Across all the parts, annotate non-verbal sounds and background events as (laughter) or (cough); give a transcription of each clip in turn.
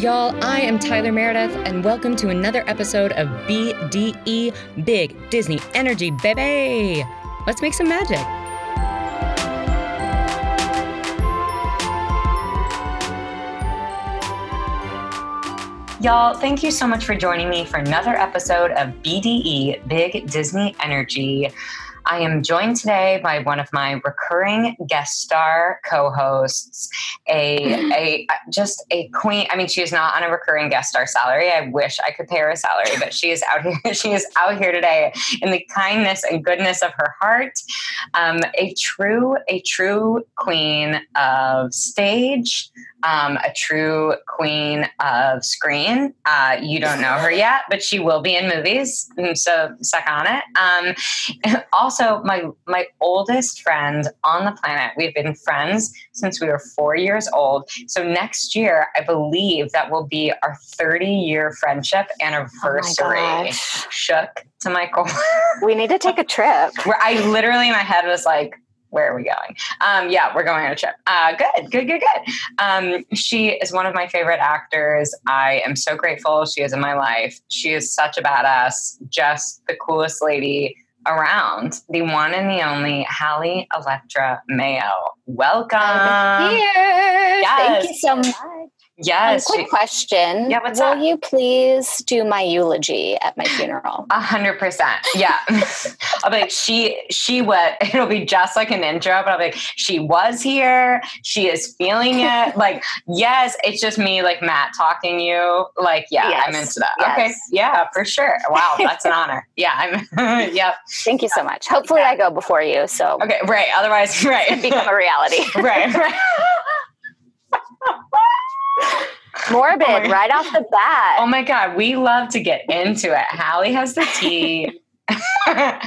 Y'all, I am Tyler Meredith, and welcome to another episode of BDE Big Disney Energy, baby! Let's make some magic. Y'all, thank you so much for joining me for another episode of BDE Big Disney Energy. I am joined today by one of my recurring guest star co-hosts, a a just a queen. I mean, she is not on a recurring guest star salary. I wish I could pay her a salary, but she is out (laughs) here. She is out here today in the kindness and goodness of her heart. Um, a true a true queen of stage um, a true queen of screen. Uh, you don't know her yet, but she will be in movies, mm, so suck on it. Um, (laughs) also, my my oldest friend on the planet. We've been friends since we were four years old. So next year, I believe that will be our 30 year friendship anniversary. Oh Shook to Michael. (laughs) we need to take a trip. Where I literally in my head was like, where are we going? Um, yeah, we're going on a trip. Uh, good, good, good, good. Um, she is one of my favorite actors. I am so grateful she is in my life. She is such a badass, just the coolest lady around. The one and the only Hallie Electra Mayo. Welcome. Here. Yes. Thank you so much. Yes. Quick question. Yeah, what's Will you please do my eulogy at my funeral? A hundred percent. Yeah. (laughs) I'll be like, she she what (laughs) it'll be just like an intro, but I'll be like, she was here, she is feeling it. (laughs) like, yes, it's just me, like Matt talking you. Like, yeah, yes. I'm into that. Yes. Okay. Yeah, for sure. Wow, that's an honor. Yeah, I'm yep. Thank you so much. Hopefully yeah. I go before you. So Okay, right. Otherwise, right. become a reality. right, right. Morbid oh right off the bat. Oh my God. We love to get into it. Hallie has the tea. (laughs)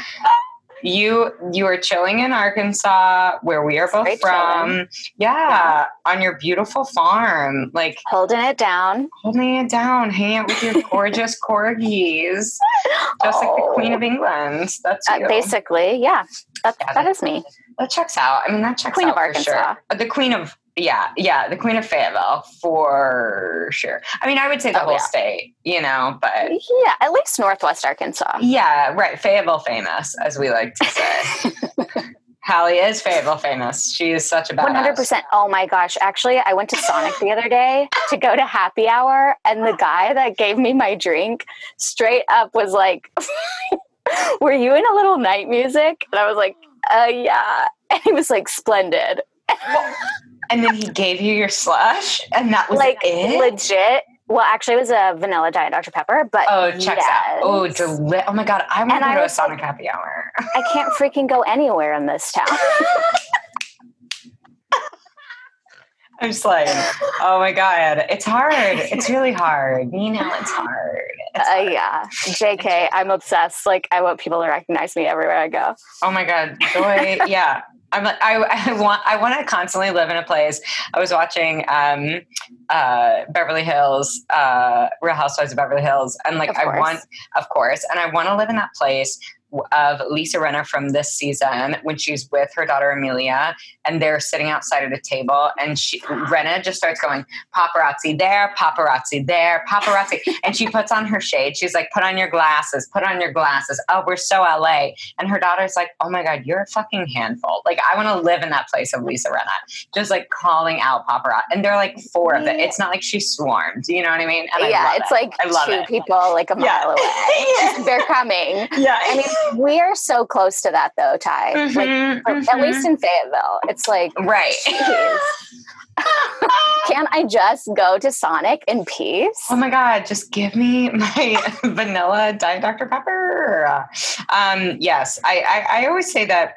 you you are chilling in Arkansas, where we are both Straight from. Yeah, yeah, on your beautiful farm, like holding it down, holding it down, hanging out with your (laughs) gorgeous corgis, just oh. like the Queen of oh. England. That's uh, basically, yeah, that, yeah, that is me. That checks out. I mean, that checks Queen out of Arkansas. Sure. The Queen of yeah, yeah, the Queen of Fayetteville for sure. I mean, I would say the oh, whole yeah. state, you know, but yeah, at least Northwest Arkansas. Yeah, right. Fayetteville famous, as we like to say. (laughs) Hallie is Fayetteville famous. She is such a badass. One hundred percent. Oh my gosh! Actually, I went to Sonic the other day to go to happy hour, and the guy that gave me my drink straight up was like, (laughs) "Were you in a little night music?" And I was like, "Uh, yeah." And he was like, "Splendid." And then he gave you your slush, and that was like it? legit. Well, actually, it was a vanilla diet Dr Pepper, but oh, checks yes. out. Oh, deli- oh my god, I want to go to a Sonic like, happy hour. I can't freaking go anywhere in this town. (laughs) I'm just like, oh my god, it's hard. It's really hard. You know, it's hard. It's hard. Uh, yeah, Jk, I'm obsessed. Like, I want people to recognize me everywhere I go. Oh my god, joy. yeah, I'm like I, (laughs) I want I want to constantly live in a place. I was watching um, uh, Beverly Hills, uh, Real Housewives of Beverly Hills, and like I want, of course, and I want to live in that place of Lisa Rinna from this season when she's with her daughter Amelia and they're sitting outside at a table and she Rinna just starts going paparazzi there, paparazzi there, paparazzi (laughs) and she puts on her shade. She's like, put on your glasses, put on your glasses. Oh, we're so LA. And her daughter's like, oh my God, you're a fucking handful. Like I want to live in that place of Lisa Rinna, just like calling out paparazzi. And they're like four of it. It's not like she swarmed. You know what I mean? And yeah, it's it. like I love two it. people like a mile yeah. away. (laughs) yeah. They're coming. Yeah. I mean, we are so close to that though, Ty. Mm-hmm, like, mm-hmm. at least in Fayetteville, it's like right. Can I just go to Sonic in peace? Oh my god, just give me my (laughs) vanilla Diet Dr Pepper. Um, yes, I, I, I always say that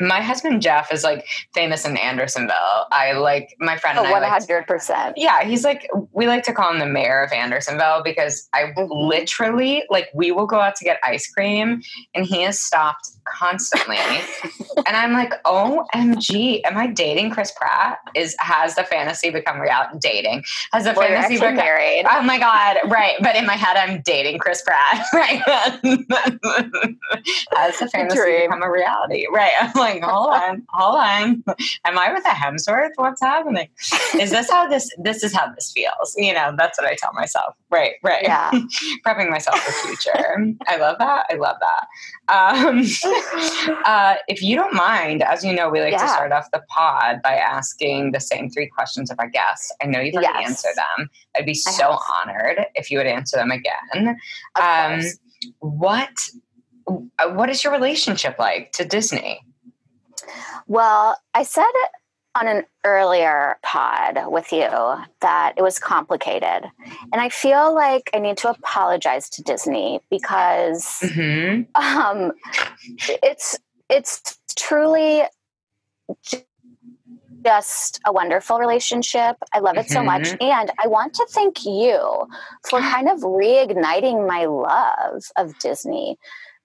my husband Jeff is like famous in Andersonville. I like my friend. Oh, one hundred percent. Yeah, he's like we like to call him the mayor of Andersonville because I mm-hmm. literally like we will go out to get ice cream and he is stopped constantly, (laughs) and I'm like, OMG, am I dating Chris Pratt? Is has the fantasy become reality? Dating has the well, fantasy become married? Oh my god, right? But in my head, I'm dating Chris Pratt. (laughs) Right? (laughs) has the fantasy Dream. become a reality? Right? I'm like like, hold on, hold on. Am I with a Hemsworth? What's happening? Is this how this this is how this feels? You know, that's what I tell myself. Right, right. Yeah. (laughs) Prepping myself for future. I love that. I love that. Um, (laughs) uh, if you don't mind, as you know, we like to start off the pod by asking the same three questions of our guests. I know you've already Yes. answered them. I'd be I so have. honored if you would answer them again. Um, what what is your relationship like to Disney? Well, I said on an earlier pod with you that it was complicated. And I feel like I need to apologize to Disney because hmm um, it's it's truly just a wonderful relationship. I love it so much. And I want to thank you for (gasps) kind of reigniting my love of Disney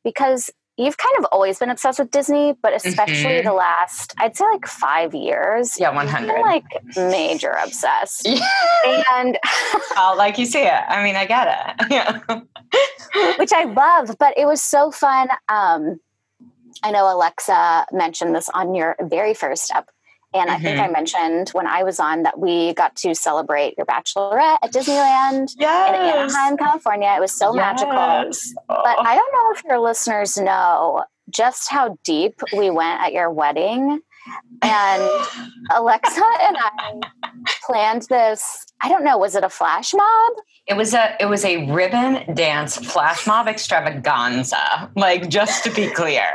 because you've kind of always been obsessed with Disney, but especially Mhm. the last, I'd say like five years. Yeah, you've been, hundred. Like major obsessed. yeah. (laughs) And Oh, like you see it. I mean, I get it. (laughs) Yeah. which I love, but it was so fun. Um, I know Alexa mentioned this on your very first up. And I think. I mm-hmm. mentioned when I was on that we got to celebrate your bachelorette at Disneyland yes. in Anaheim, California. It was so magical. Yes. But Oh. I don't know if your listeners know just how deep we went at your wedding. And (laughs) Alexa and I planned this. I don't know, was it a flash mob? It was a it was a ribbon dance flash mob extravaganza. Like just to be clear.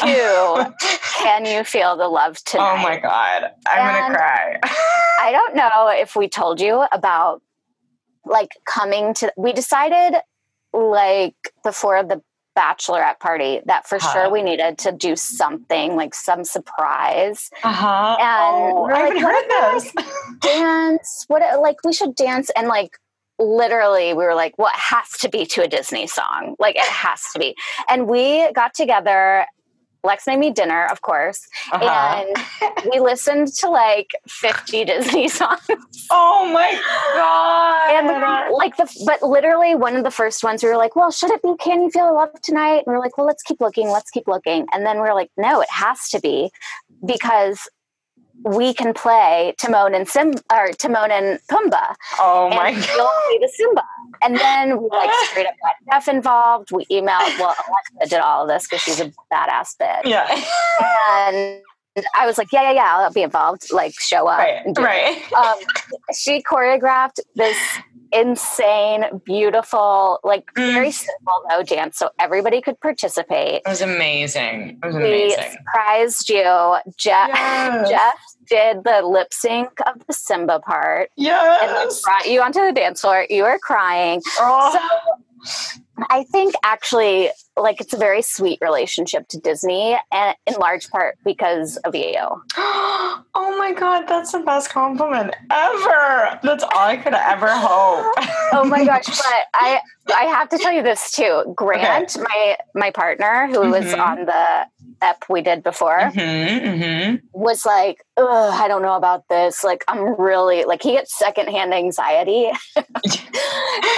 To Can You Feel the Love Tonight? (laughs) Oh my god. I'm And- gonna cry. (laughs) I don't know if we told you about like coming to we decided like before the bachelorette party that for Huh. sure we needed to do something like some surprise Uh-huh. And oh, we're I haven't heard this. (laughs) dance what like we should dance and like literally we were like well it has to be to a disney song. Like it has to be. And we got together lex made me dinner of course Uh-huh. and we listened to like 50 disney (laughs) songs. Oh my god. and like the but literally one of the first ones we were like well should it be can you feel the love tonight? And we are like well let's keep looking let's keep looking. And then we are like no it has to be because we can play Timon and Sim or Timon and Pumbaa oh my and god. you'll play the Simba and then we like (laughs) straight up got Jeff involved we emailed well Alexa did all of this because she's a badass bitch Yeah. and I was like yeah yeah yeah I'll be involved like show up Right. and do it Right. um, she choreographed this insane, beautiful, like Mm. very simple though dance, so everybody could participate. It was amazing. It was We amazing. surprised you. Jeff, Yes. Jeff did the lip sync of the Simba part Yeah, and brought you onto the dance floor. You were crying. Oh. So I think actually, like, it's a very sweet relationship to Disney, and in large part because of you. (gasps) oh my god, that's the best compliment ever. That's all I could ever hope. (laughs) oh my gosh (laughs) but i i have to tell you this too grant my my partner who was Mhm. on the ep we did before hmm hmm was like i don't know about this like i'm really like he gets secondhand anxiety (laughs)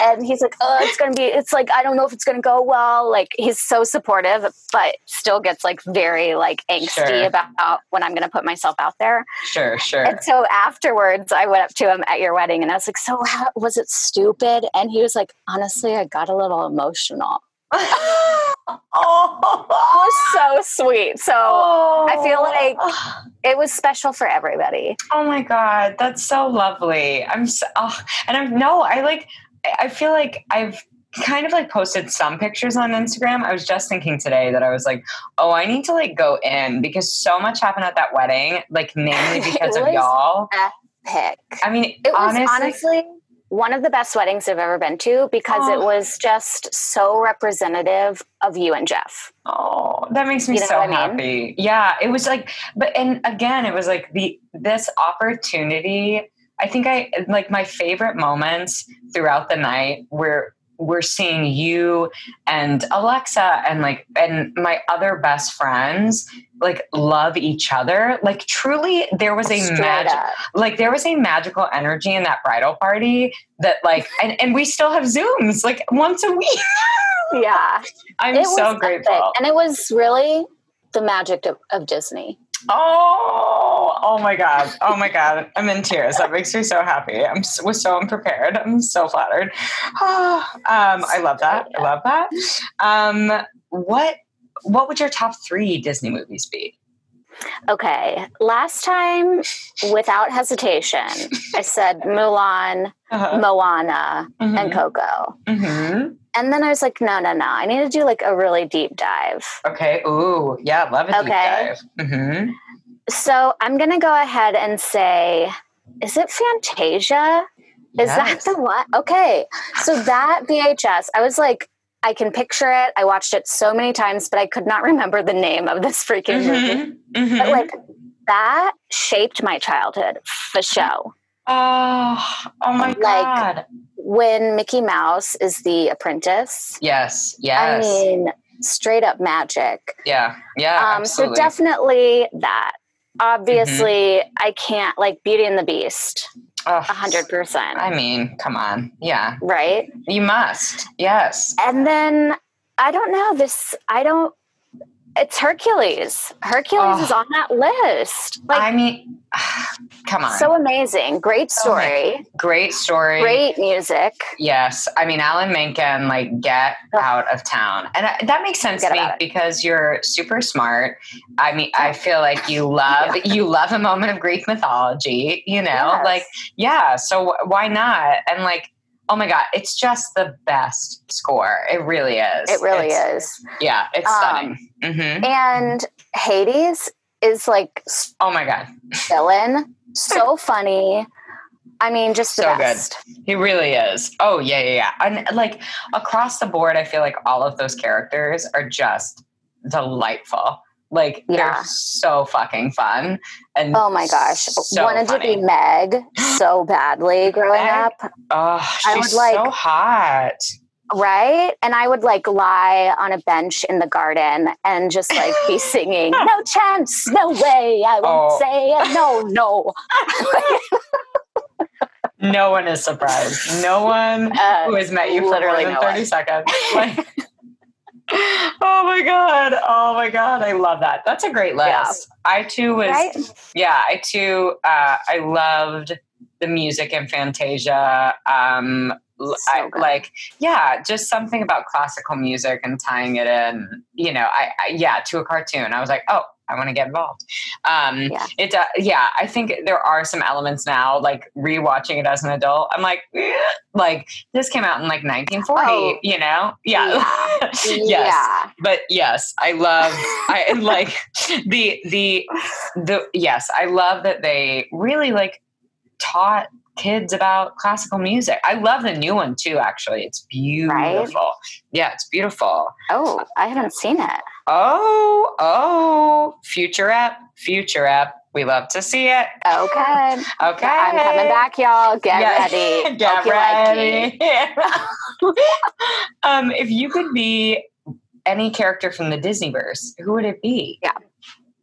and he's like oh it's gonna be it's like i don't know if it's gonna go well like he's so supportive but still gets like very like angsty Sure. about when i'm gonna put myself out there Sure, sure. and so afterwards, I went up to him at your wedding and I was like, So, how, was it stupid? And he was like, Honestly, I got a little emotional. Oh, was so sweet. So, I feel oh. like it was special for everybody. Oh my god, that's so lovely. I'm so, oh, and I'm no, I like. I- feel like I've kind of like posted some pictures on Instagram. I was just thinking today that I was like, oh, I need to like go in because so much happened at that wedding, like mainly (laughs) because of was y'all. Pick. I mean, It was honestly, honestly one of the best weddings I've ever been to because it Oh. was just so representative of you and Jeff. Oh, that makes me You know so I mean? happy. Yeah, it was like, but and again, it was like the this opportunity. I think I like my favorite moments throughout the night were we're seeing you and Alexa and like and my other best friends like love each other. Like truly, there was a magic like there was a magical energy in that bridal party that like (laughs) and, and we still have zooms like once a week Yeah. (laughs) i'm so grateful epic. And it was really the magic of, of Disney. Oh, oh my God. Oh my God. I'm in tears. That makes me so happy. I'm so, was so unprepared. I'm so flattered. (sighs) um, I love that. I love that. Um, what, what would your top three Disney movies be? Okay. Last time, without hesitation, I said (laughs) Mulan, Uh-huh. Moana, and Mhm. Coco. Mhm. And then I was like, no, no, no. I need to do like a really deep dive. Okay. Ooh, yeah. Love deep Okay. dive. hmm So I'm going to go ahead and say, is it Fantasia? Is that the what? Okay. So that VHS, I was like, I can picture it. I watched it so many times, but I could not (laughs) remember the name of this freaking movie. Mhm. But like that shaped my childhood for show. Oh, oh my Like- God. When Mickey Mouse is the apprentice, Yes. Yes. I mean, straight up magic. yeah. Yeah. Um, so definitely that. Obviously, I can't like Beauty and the Beast. A hundred percent, I mean, come on. Yeah. right? You must. Yes. And then I don't know this. I don't. It's Hercules. Hercules Oh. is on that list. Like I mean, (sighs) come on. so amazing. Great story. Great story. Great music. Yes. I mean, Alan Menken, like, get Ugh. out of town. And I, that makes sense Get to me because you're super smart. I mean, I feel like you (laughs) love, you love a moment of Greek mythology, you know? Yes. Like, yeah. So wh- why not? And like, oh my God, it's just the best score. It really is. It really It's- is. Yeah. It's Um, stunning. hmm And Hades is like Oh my God. villain. (laughs) So funny. I mean, just the So good. He really is. Oh yeah, yeah, yeah. And like across the board, I feel like all of those characters are just delightful. Like Yeah. they're so fucking fun. And Oh my gosh. so Wanted funny. to be Meg (gasps) so badly growing Meg? up, Oh, I she's would, like- so hot. right? And I would like lie on a bench in the garden and just like be (laughs) singing, No chance, no way, I won't Oh. say it, no, no. (laughs) No one is surprised. No one Uh, who has met you for literally more than no 30 one. seconds. (laughs) Like, oh my God. Oh my God. I love that. That's a great list. Yeah. I too was right? yeah i too uh i loved the music in fantasia um So I, like yeah just something about classical music and tying it in you know I, I yeah to a cartoon i was like oh i want to get involved. Um Yeah. it uh, yeah i think there are some elements now like rewatching it as an adult i'm like "Eh," like this came out in like 1940 Oh. you know? Yeah. (laughs) Yes. Yeah. but yes i love i (laughs) like the the the yes i love that they really like taught kids about classical music. I love the new one too actually. It's beautiful. Yeah it's beautiful. Oh, I haven't seen it. Oh oh future app future app we love to see it Okay. okay I'm coming back, y'all. Get Yeah. ready. (laughs) Get Hope you like ready. (laughs) um, if you could be any character from the Disneyverse, who would it be? Yeah.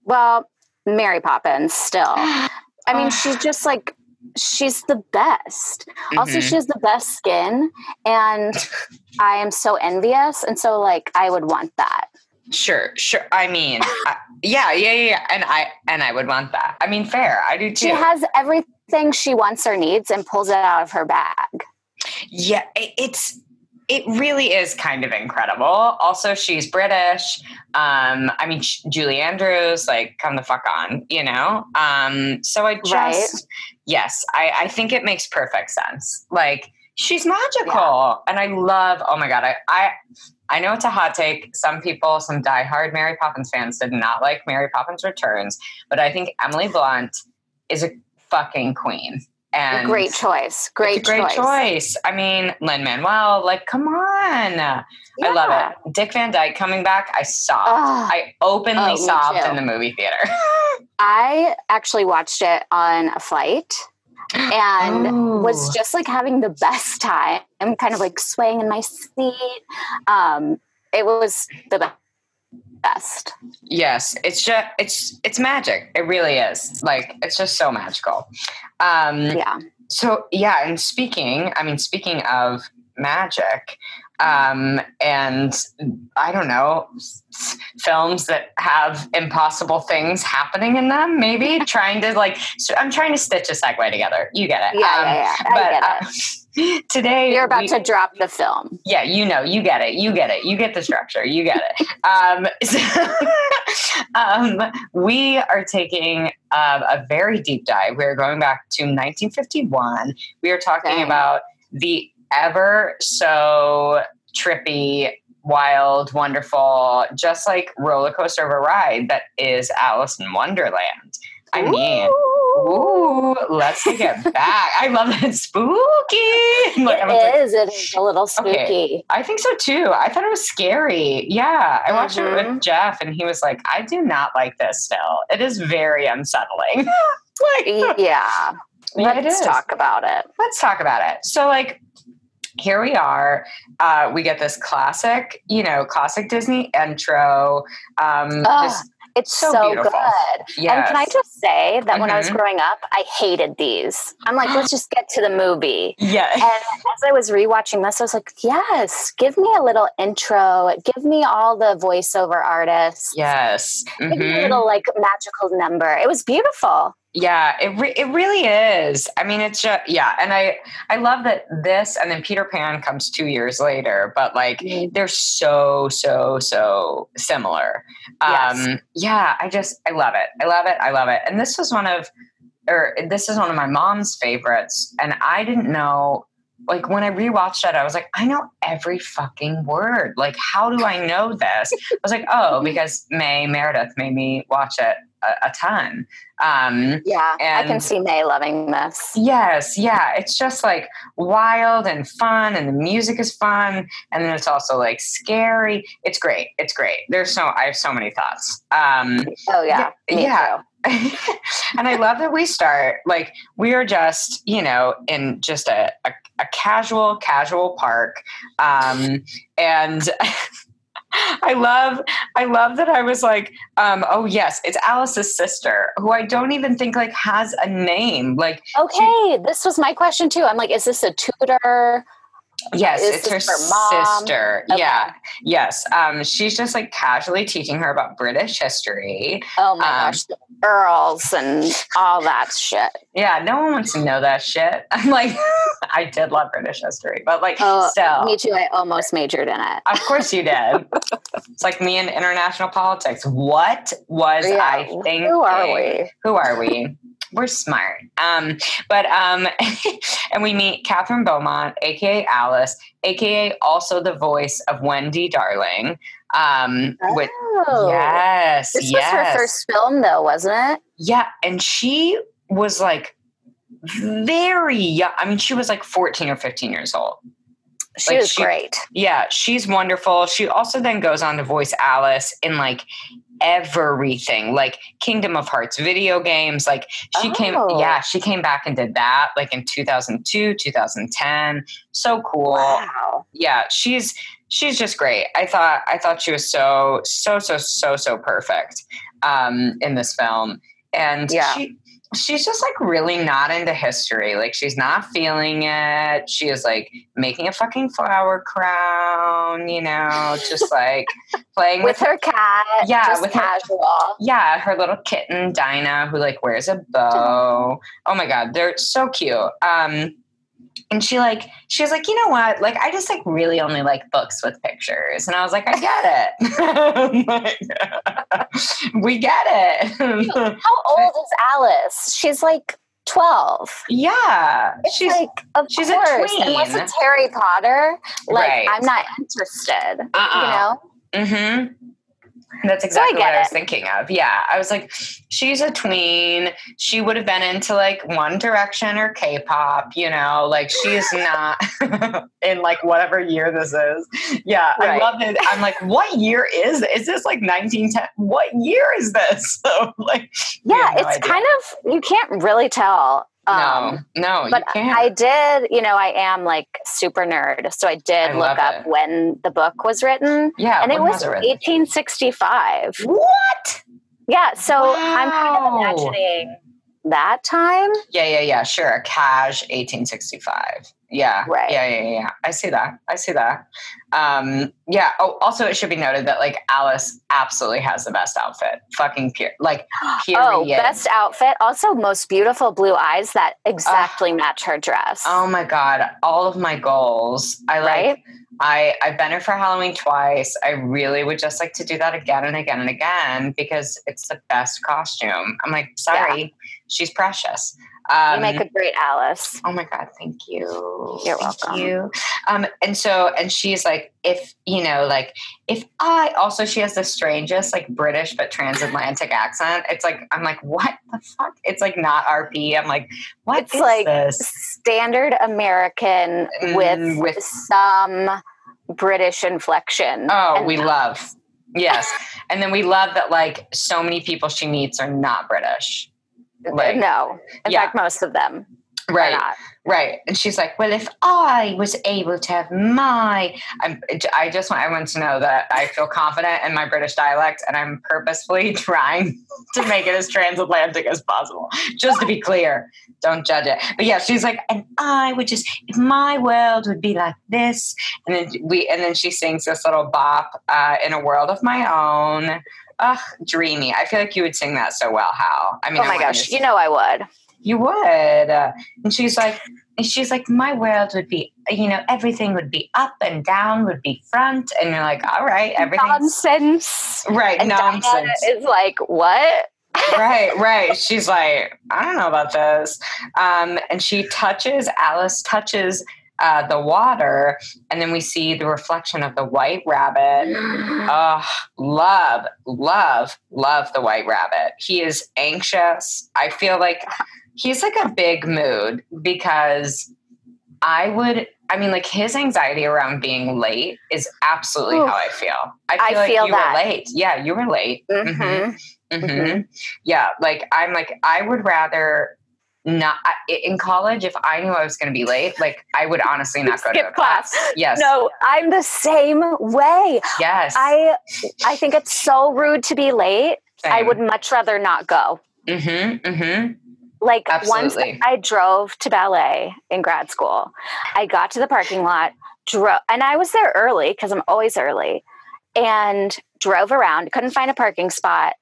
Well, Mary Poppins still. (gasps) I mean, Oh. she's just like she's the best. Also, Mhm. she has the best skin, and (laughs) I am so envious. And so, like, I would want that. Sure, sure. I mean, I, yeah, yeah, yeah. And I and I would want that. I mean, fair. I do too. She has everything she wants or needs, and pulls it out of her bag. yeah, it, it's it really is kind of incredible. Also, she's British. Um, I mean, Julie Andrews, like, come the fuck on, you know. Um, so I just Right. yes, I I think it makes perfect sense. Like, she's magical, and I love. Oh my god, I I. I know it's a hot take. Some people, some diehard Mary Poppins fans, did not like Mary Poppins Returns, but I think Emily Blunt is a fucking queen. And great choice. Great, great choice. I mean, Lin Manuel, like, come on. I love it. Dick Van Dyke coming back, I sobbed. I openly Oh, sobbed in the movie theater. (laughs) I actually watched it on a flight and was Oh. just like having the best time. I'm kind of like swaying in my seat. Um, it was the best. yes, it's just it's it's magic. It really is. Like it's just so magical. Um Yeah. so yeah, and speaking, I mean speaking of magic, um, and I don't know films that have impossible things happening in them. Maybe (laughs) trying to like I'm trying to stitch a segue together. You get it? Yeah, um, yeah, yeah. I but, get it. Uh, (laughs) today you're about we, to drop the film yeah you know you get it you get it you get the structure you get it um, (laughs) so, um, we are taking um, a very deep dive we're going back to 1951 we are talking Dang. about the ever so trippy wild wonderful just like roller coaster of a ride that is alice in wonderland i mean Ooh, let's take it (laughs) back. I love that spooky. (laughs) Like, it like, is. It is a little spooky. Okay. I think so too. I thought it was scary. Yeah. I watched mm-hmm. it with mm-hmm. Jeff and he was like, I do not like this still. It is very unsettling. (laughs) like, yeah. Let's talk about it. Let's talk about it. So, like, here we are. Uh, we get this classic, you know, classic Disney intro. Um, this it's so, so good. Yes. And can I just say that mm-hmm. when I was mm-hmm. growing up, I hated these. I'm like, let's (gasps) just get to the movie. Yeah. And as I was rewatching this, I was like, yes, give me a little intro. Give me all the voiceover artists. Yes. Mm-hmm. Give me a mm-hmm. little like magical number. It was beautiful. Yeah, it re- it really is. I mean, it's just yeah, and I I love that this and then Peter Pan comes two years later, but like mm-hmm. they're so so so similar. Yes. Um, yeah, I just I love it. I love it. I love it. And this was one of or this is one of my mom's favorites, and I didn't know like when I rewatched it, I was like, I know every fucking word. Like, how do I know this? I was like, oh, (laughs) because May Meredith made me watch it a, a ton. Um, yeah, I can see May loving this. Yes, yeah. It's just like wild and fun, and the music is fun, and then it's also like scary. It's great. It's great. There's so I have so many thoughts. Um, oh yeah, yeah. yeah. (laughs) and I love that we start like we are just you know in just a, a, a casual casual park, um, and. (laughs) I love, I love that I was like, um, oh yes, it's Alice's sister, who I don't even think like has a name. Like, okay, she, this was my question too. I'm like, is this a tutor? Yes, it's her sister. Okay. Yeah. Yes. Um, she's just like casually teaching her about British history. Oh my um, gosh, earls and all that shit. Yeah, no one wants to know that shit. (laughs) I'm like, (laughs) I did love British history, but like, oh, still. Me too. I almost majored in it. Of course you did. (laughs) it's like me in international politics. What was yeah. I thinking? Who are we? Who are we? We're smart. Um, but um, (laughs) and we meet Kathryn Beaumont, aka Alice, aka also the voice of Wendy Darling. Um, oh. with yes, this yes. was her first film, though, wasn't it? Yeah, and she was like very young. I mean, she was like fourteen or fifteen years old. She like was she, great. Yeah, she's wonderful. She also then goes on to voice Alice in like everything like kingdom of hearts video games like she oh. came yeah she came back and did that like in 2002 2010 so cool wow. yeah she's she's just great i thought i thought she was so so so so so perfect um in this film and yeah. she she's just like really not into history. Like she's not feeling it. She is like making a fucking flower crown, you know, just like (laughs) playing with, with, her cat. Yeah, with casual. Her, yeah, her little kitten Dinah, who like wears a bow. Oh my god, they're so cute. Um, and she like she was like you know what? Like i just like really only like books with pictures. And i was like i get it. (laughs) We get it. (laughs) How old is alice? She's like 12 yeah. It's she's like of she's course. a tween. Unless it's harry potter like right. i'm not interested uh-uh. you know? Mm-hmm that's exactly so I what I was thinking of. Yeah. I was like, she's a tween. She would have been into like One Direction or K pop, you know, like she's (laughs) not (laughs) in like whatever year this is. Yeah. Right. I love it. I'm like, what year is this? Is this like 1910? What year is this? (laughs) So like, yeah, no it's idea. kind of, you can't really tell um, no, no, but I did, you know, I am like super nerd, so I did I look up it. when the book was written. Yeah, and it was, was it 1865. What? Yeah, so wow. I'm kind of imagining that time. Yeah, yeah, yeah. Sure, a cash 1865. Yeah. Right. Yeah, yeah, yeah. I see that. I see that. Um, yeah. Oh, also it should be noted that like Alice absolutely has the best outfit. Fucking pure like (gasps) period. Oh, best outfit. Also, most beautiful blue eyes that exactly match her dress. Oh my god, all of my goals. I like Right? I I've been here for Halloween twice. I really would just like to do that again and again and again because it's the best costume. I'm like, sorry, she's precious. Um, you make a great Alice. Oh my God, thank you. You're Thank welcome. you. Um, and so, and she's like, if, you know, like, if I also, she has the strangest, like, British but transatlantic accent. It's like, I'm like, what the fuck? It's like not RP. I'm like, what It's like this? Standard American Mm, with, with- some British inflection. Oh, we love. Yes. (laughs) and then we love that, like, so many people she meets are not British. No. In yeah. fact, most of them right. not. Right. And she's like, well, if I was able to have my, I'm, I just want everyone to know that I feel confident in my British dialect and I'm purposefully (laughs) trying to make it as transatlantic as possible. Just to be clear, don't judge it. But yeah, she's like, and I would just, if my world would be like this. And then we, and then she sings this little bop uh, in a world of my own. Ugh, dreamy. I feel like you would sing that so well, Hal. I mean, oh my gosh. You know I would. you would. Uh, and she's like, and she's like, my world would be, you know, everything would be up and down, would be front. And you're like, all right, everything's Nonsense. right, And Dinah nonsense. is like, what? (laughs) right, right. She's like, I don't know about this. Um, and she touches, Alice touches uh, the water, and then we see the reflection of the white rabbit. (gasps) Oh, love, love, love the white rabbit. He is anxious. I feel like he's like a big mood because I would, I mean, like his anxiety around being late is absolutely Oof. how I feel. I I feel like feel you that. were late. Yeah, you were late. Mhm. Mhm. Mm-hmm. Mhm. Yeah, like I'm like, I would rather not I- in college if I knew I was going to be late, like I would honestly not go to Skip a class. Yes. No, I'm the same way. Yes. I I think it's so rude to be late. I would much rather not go. Mm-hmm. Mm-hmm. Like Absolutely. once I drove to ballet in grad school, I got to the parking lot, drove, and I was there early because I'm always early, and drove around. Couldn't find a parking spot.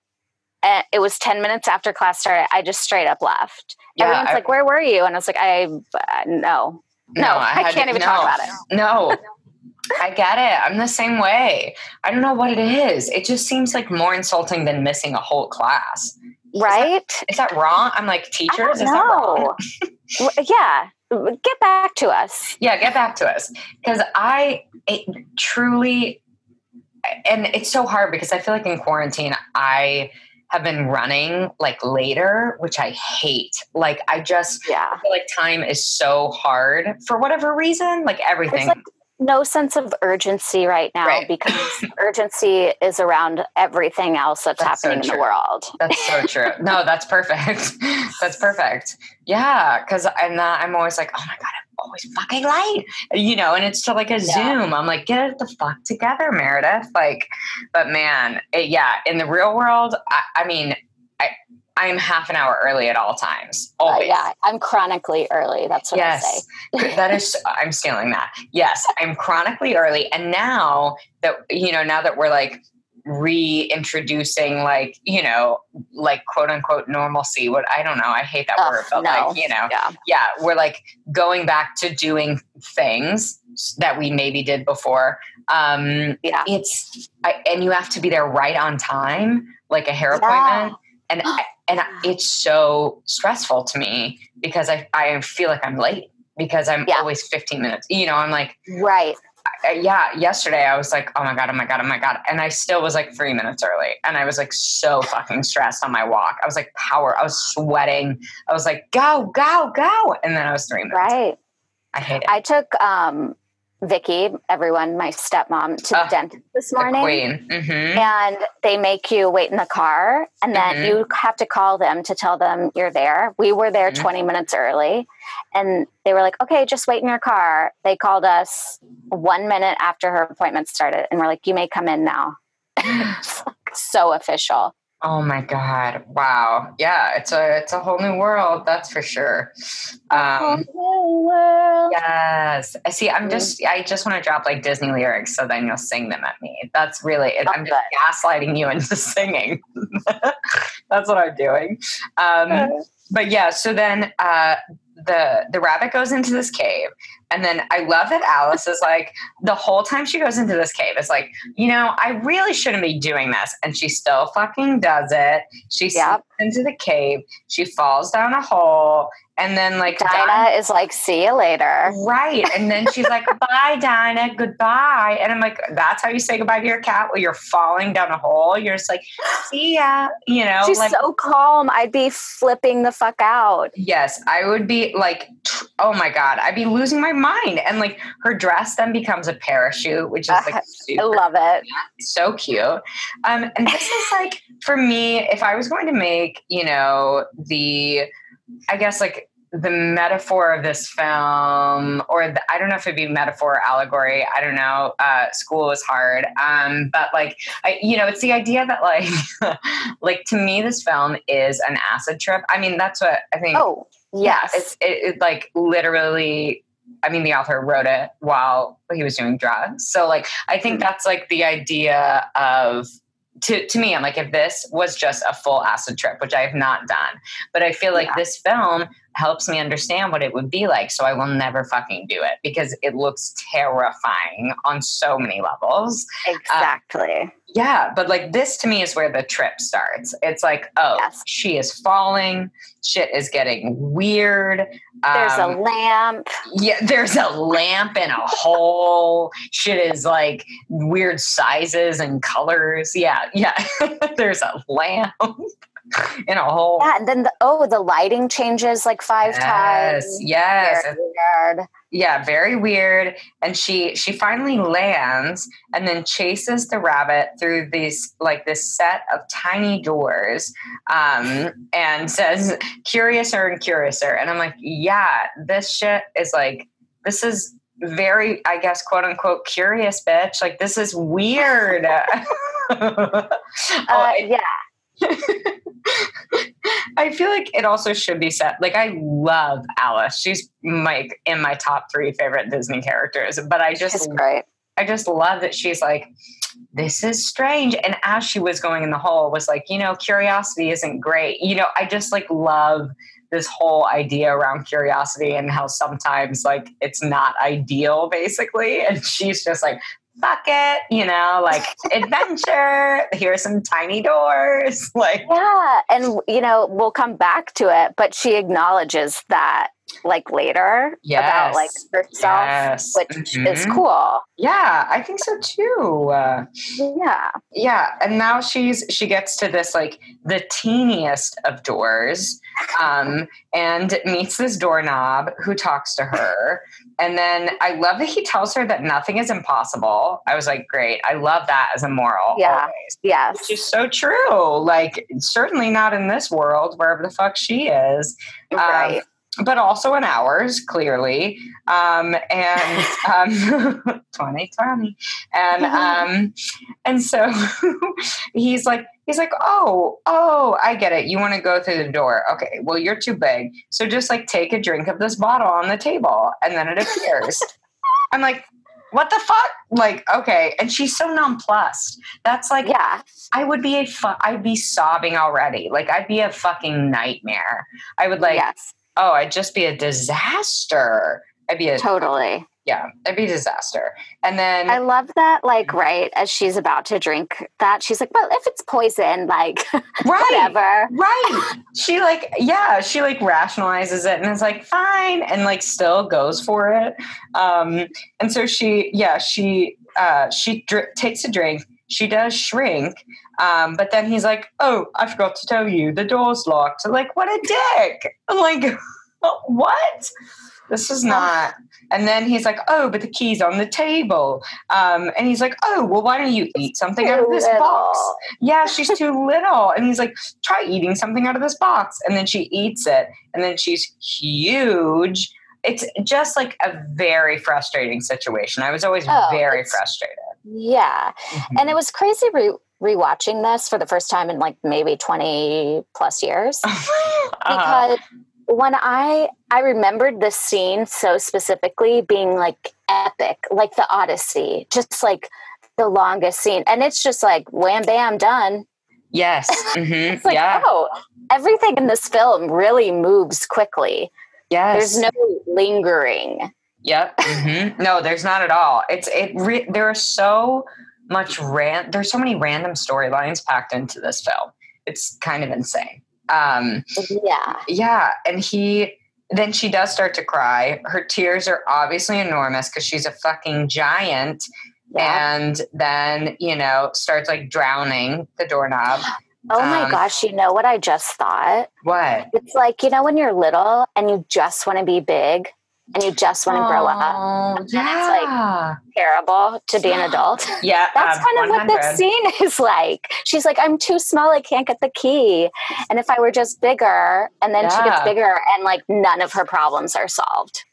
And it was ten minutes after class started. I just straight up left. Yeah, Everyone's I- like, "Where were you?" And I was like, "I uh, no, no, I, had to- can't even no, talk about it." No. I get it. I'm the same way. I don't know what it is. It just seems like more insulting than missing a whole class. Right? Is that wrong? I'm like, teachers, is that wrong? yeah, get back to us. Yeah, get back to us. Because I it truly, and it's so hard because I feel like in quarantine, I have been running like later, which I hate. Like, I just Yeah. feel like time is so hard for whatever reason. Like, everything. like no sense of urgency right now Right. because (laughs) urgency is around everything else that's, That's so happening in the world. That's so (laughs) true. No, that's perfect. (laughs) That's perfect. Yeah, because and uh, I'm always like, oh my god, I'm always fucking late, you know. And it's to like a Yeah. Zoom. I'm like, get it the fuck together, Meredith. Like, but man, it, yeah, in the real world, I, I mean, I I'm half an hour early at all times. Uh, Always. yeah, I'm chronically early. That's what I say. Yes, that is. I'm stealing that. Yes, (laughs) I'm chronically early, and now that you know, now that we're like reintroducing, like you know, like quote unquote normalcy. What I don't know. I hate that Ugh, word, but no. like you know, Yeah. yeah, we're like going back to doing things that we maybe did before. Um, Yeah. it's I, and you have to be there right on time, like a hair Yeah. appointment, and (gasps) I, and it's so stressful to me because I I feel like I'm late because I'm Yeah. always 15 minutes. You know, I'm like, Right. uh, yeah. Yesterday I was like, oh my god, oh my god, oh my god, and I still was like three minutes early, and I was like so fucking stressed on my walk. I was like power. I was sweating. I was like, go, go, go, and then I was three minutes. Right. I hate it. I took um Vicky, everyone, my stepmom, to Ah, the dentist this morning. queen. hmm And they make you wait in the car, and then Mhm. you have to call them to tell them you're there. We were there Mhm. 20 minutes early, and they were like, okay, just wait in your car. They called us one minute after her appointment started, and we're like, you may come in now. (laughs) Like so official. Oh my god! Wow. Yeah, it's a it's a whole new world. That's for sure. Um, Whole new world. Yes. I see. I'm just. I just want to drop like Disney lyrics so then you'll sing them at me. That's really. It. I'm just gaslighting you into (laughs) singing. (laughs) That's what I'm doing. Um, but yeah. So then uh, the the rabbit goes into this cave, and then I love that Alice is like the whole time she goes into this cave. It's like you know I really shouldn't be doing this, and she still fucking does it. She Yep. into the cave. She falls down a hole, and then like Dinah is like, see you later. Right. And then she's like, (laughs) bye, Dinah, goodbye. And I'm like, that's how you say goodbye to your cat while you're falling down a hole. You're just like, see ya. You know, She's like, so calm. I'd be flipping the fuck out. yes, I would be like, tr- oh my God, I'd be losing my mind. And like her dress then becomes a parachute, which is like (laughs) I love it. so cute. Um, and this is like for me, if I was going to make, you know, the, I guess like the metaphor of this film, or the, I don't know if it'd be metaphor or allegory. I don't know. Uh, school is hard, um, but like, I, you know, it's the idea that like, (laughs) like to me, this film is an acid trip. I mean, that's what I think. Oh, Yeah, yes. it's it, it like literally. I mean, the author wrote it while he was doing drugs. So, like, I think Mhm. that's like the idea of to to me. I'm like, if this was just a full acid trip, which I have not done, but I feel like Yeah. this film helps me understand what it would be like. So I will never fucking do it because it looks terrifying on so many levels. exactly. Yeah, but like this to me is where the trip starts. It's like, oh, Yes. she is falling. Shit is getting weird. There's Um, a lamp. yeah, there's a lamp in a hole. Shit is like weird sizes and colors. Yeah, yeah. (laughs) there's a lamp (laughs) in a hole. Yeah, and then the, oh, the lighting changes like five times. Yes, yes. Very weird. yeah very weird and she she finally lands and then chases the rabbit through these like this set of tiny doors um and says curiouser and curiouser and i'm like yeah this shit is like this is very i guess quote unquote curious bitch like this is weird (laughs) (laughs) oh, Uh, I- yeah, (laughs) I feel like it also should be said. Like I love Alice. She's like in my top three favorite Disney characters. But I just. I just love that she's like, this is strange. And as she was going in the hole, was like, you know, curiosity isn't great. You know, I just like love this whole idea around curiosity and how sometimes like it's not ideal, basically. And she's just like, fuck it, you know, like (laughs) adventure. Here's some tiny doors. (laughs) Like, Yeah, and you know we'll come back to it, but she acknowledges that like later about like herself, Yes. which is Mhm. cool. yeah, I think so too. Uh, Yeah, yeah and now she's she gets to this like the teeniest of doors um and meets this doorknob who talks to her and then i love that he tells her that nothing is impossible i was like great i love that as a moral Yeah. always yes, which is so true like certainly not in this world wherever the fuck she is um, right. But also in ours, clearly. Um, and (laughs) um, (laughs) 2020. And um, and so (laughs) he's like, he's like, oh, oh, I get it. You want to go through the door. Okay, well, you're too big. So just like take a drink of this bottle on the table, and then it appears. I'm like, what the fuck? Like, okay. And she's so nonplussed. That's like, yeah, I would be a fu- I'd be sobbing already. Like I'd be a fucking nightmare. I would like yes, oh, I'd just be a disaster. I'd be a totally. yeah, I'd be a disaster. And then I love that. Like, right as she's about to drink that, she's like, "Well, if it's poison, like, (laughs) right, whatever." right. She like yeah, she like rationalizes it and is like fine, and like still goes for it. Um, and so she yeah she uh she dr- takes a drink. She does shrink. Um, but then he's like, "Oh, I forgot to tell you, the door's locked." like, what a dick! I'm like, (laughs) what? This is not. And then he's like, "Oh, but the key's on the table." Um, and he's like, "Oh, well, why don't you eat something out of this little. box?" Yeah, she's too (laughs) little. And he's like, "Try eating something out of this box." And then she eats it, and then she's huge. It's just like a very frustrating situation. I was always Oh, very frustrated. Yeah, and it was crazy re- rewatching this for the first time in like maybe twenty plus years (laughs) Uh-huh. because when I I remembered this scene so specifically being like epic, like the Odyssey, just like the longest scene, and it's just like wham bam done. Yes. (laughs) hmm It's like yeah. oh, everything in this film really moves quickly. Yes. There's no lingering. Yep. hmm (laughs) No, there's not at all. It's it. Re- there are so much ran. There's so many random storylines packed into this film. It's kind of insane. Um, Yeah, yeah, and he. Then she does start to cry. Her tears are obviously enormous because she's a fucking giant. yeah. And then you know starts like drowning the doorknob. Oh my um, gosh, you know what I just thought? What? It's like, you know, when you're little and you just want to be big and you just want to grow up. Oh, it's like- yeah. Terrible to be an adult. (laughs) yeah. That's um, kind of what 100. this scene (laughs) is like. She's like, I'm too small, I can't get the key. And if I were just bigger, and then she gets bigger, and like none of her problems are solved.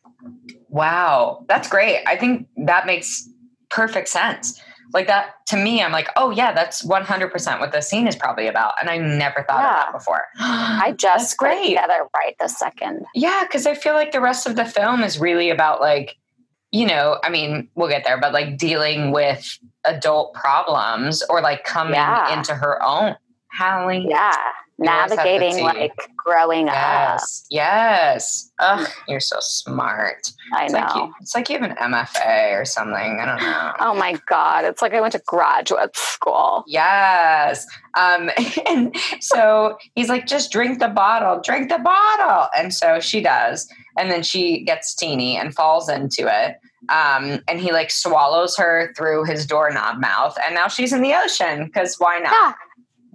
Wow, that's great. I think that makes perfect sense. Like that to me, I'm like, oh yeah, that's 100% what the scene is probably about, and I never thought of that before. (gasps) I just great. together right this second. Yeah, because I feel like the rest of the film is really about like, you know, I mean, we'll get there, but like dealing with adult problems or like coming Yeah. into her own. Hallie, Yeah. Navigating like growing up. yes, yes. Ugh, you're so smart. I It's know. like you, it's like you have an MFA or something. I don't know. Oh my God. It's like I went to graduate school. Yes. Um, (laughs) and so he's like, just drink the bottle, drink the bottle. And so she does. And then she gets teeny and falls into it. Um, and he like swallows her through his doorknob mouth. And now she's in the ocean because why not? Yeah.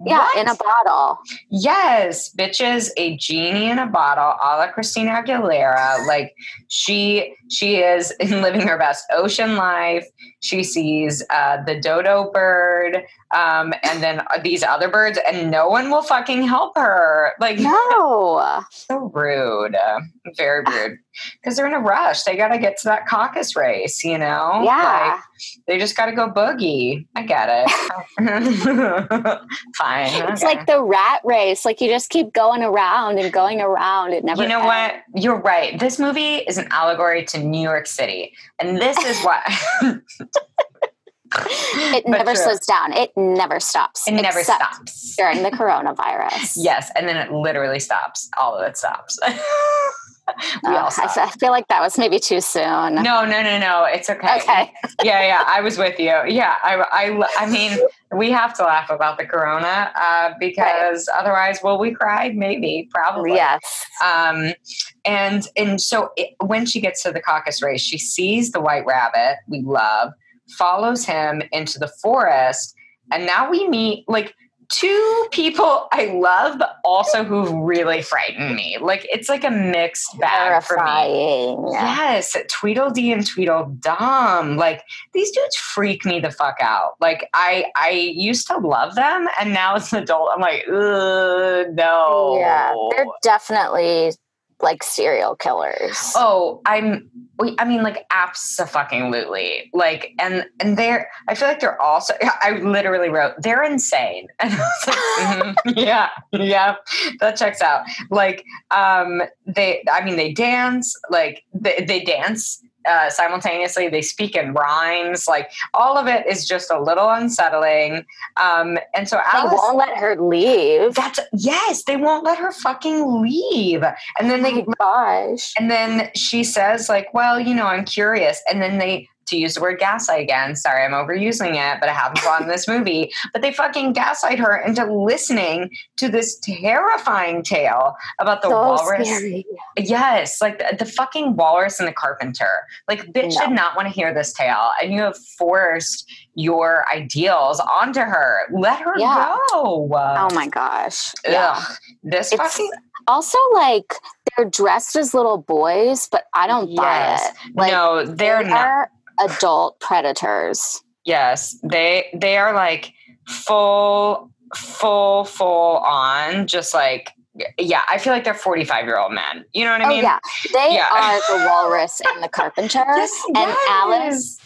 Yeah. What? In a bottle. Yes, bitches, a genie in a bottle, a la Christina Aguilera. Like she, she is (laughs) living her best ocean life. She sees uh, the dodo bird, um, and then these other birds, and no one will fucking help her. Like No. (laughs) so rude, uh, very rude. Because they're in a rush. They got to get to that caucus race. You know? Yeah. Like, they just got to go boogie. I get it. (laughs) (laughs) Fine. It's okay. like the rat race. Like you just keep going around and going around. It never You know ends. what? You're right. This movie is an allegory to New York City. And this is what It But never true. slows down. It never stops. it never stops. during the coronavirus. (laughs) Yes, and then it literally stops. All of it stops. (laughs) we Ugh, all I, stop. I feel like that was maybe too soon. No, no, no, no. It's okay. Okay. (laughs) yeah, yeah. I was with you. Yeah, I, I, I mean, we have to laugh about the corona uh, because otherwise, will we cry? Maybe, probably. Yes. Um, and and so it, when she gets to the caucus race, she sees the white rabbit we love, follows him into the forest, and now we meet like two people I love, but also who really frighten me. Like it's like a mixed bag for me. Terrifying. Yes, Tweedledee and Tweedledum. Like these dudes freak me the fuck out. Like I I used to love them, and now as an adult, I'm like, no. Yeah. They're definitely like serial killers. Oh, I'm. we- I mean, like, absolutely. Like, and and they're. I feel like they're also. I literally wrote, they're insane. (laughs) And I was like, (laughs) mhm, yeah, yeah, that checks out. Like, um, they. I mean, they dance. Like, they they dance. Uh, simultaneously, they speak in rhymes. Like all of it is just a little unsettling. Um, and so they Alice, won't let her leave. that's yes, they won't let her fucking leave. And then oh they my gosh. and then she says, like, well, you know, I'm curious. And then they, to use the word gaslight again, sorry, I'm overusing it, but it happens a lot in this (laughs) movie. But they fucking gaslight her into listening to this terrifying tale about the so walrus. scary. Yes, like the, the fucking walrus and the carpenter. Like, bitch No. did not want to hear this tale. And you have forced your ideals onto her. Let her Yeah. go. Oh my gosh. Yeah. Ugh, this It's- fucking Also, like they're dressed as little boys, but I don't Yes. buy it. Like no, they're they not. are adult predators. Yes, they they are like full full full on just like yeah, I feel like they're 45 year old men. You know what I oh mean? yeah, they Yeah. are the (laughs) walrus and the carpenter. Yes, and yes. Alice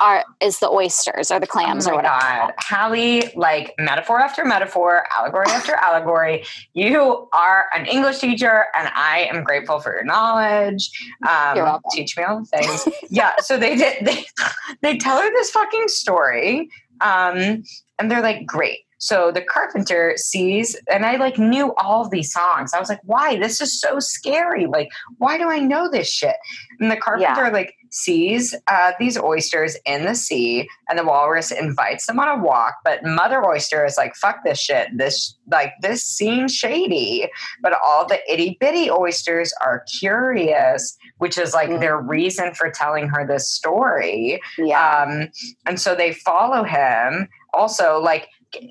are is the oysters or the clams oh or my whatever. God. Hallie, like metaphor after metaphor, allegory after (laughs) allegory. You are an English teacher, and I am grateful for your knowledge. Um, You're welcome. teach me all the things. yeah. So they did. They (laughs) they tell her this fucking story, um, and they're like, great. So the carpenter sees, and I like knew all these songs. I was like, why? This is so scary. Like, why do I know this shit? And the carpenter like sees uh, these oysters in the sea, and the walrus invites them on a walk. But Mother Oyster is like, fuck this shit. This like this seems shady. But all the itty bitty oysters are curious, which is like Mm. their reason for telling her this story. Yeah. Um, and so they follow him. Also, like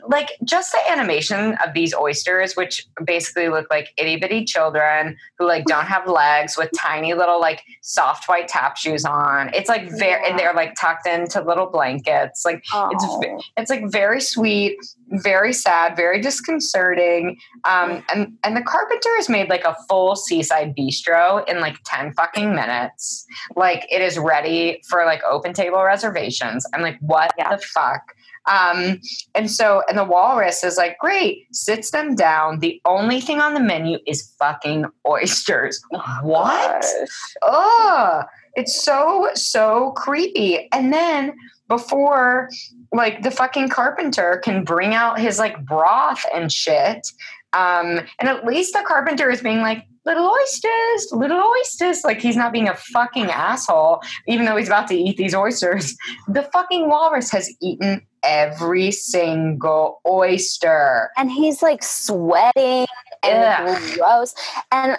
like just the animation of these oysters, which basically look like itty bitty children who like don't have legs with tiny little like soft white tap shoes on. It's like very and they're like tucked into little blankets. Like it's Oh. it's like very sweet, very sad, very disconcerting. Um, and and the carpenter has made like a full seaside bistro in like ten fucking minutes. Like it is ready for like open table reservations. I'm like, what Yeah. the fuck? Um, and so and the walrus is like, great, sits them down. The only thing on the menu is fucking oysters. (laughs) what? Gosh. oh it's so so creepy and then before like the fucking carpenter can bring out his like broth and shit um and at least the carpenter is being like little oysters little oysters like he's not being a fucking asshole even though he's about to eat these oysters the fucking walrus has eaten every single oyster And he's like sweating and Ugh. gross. And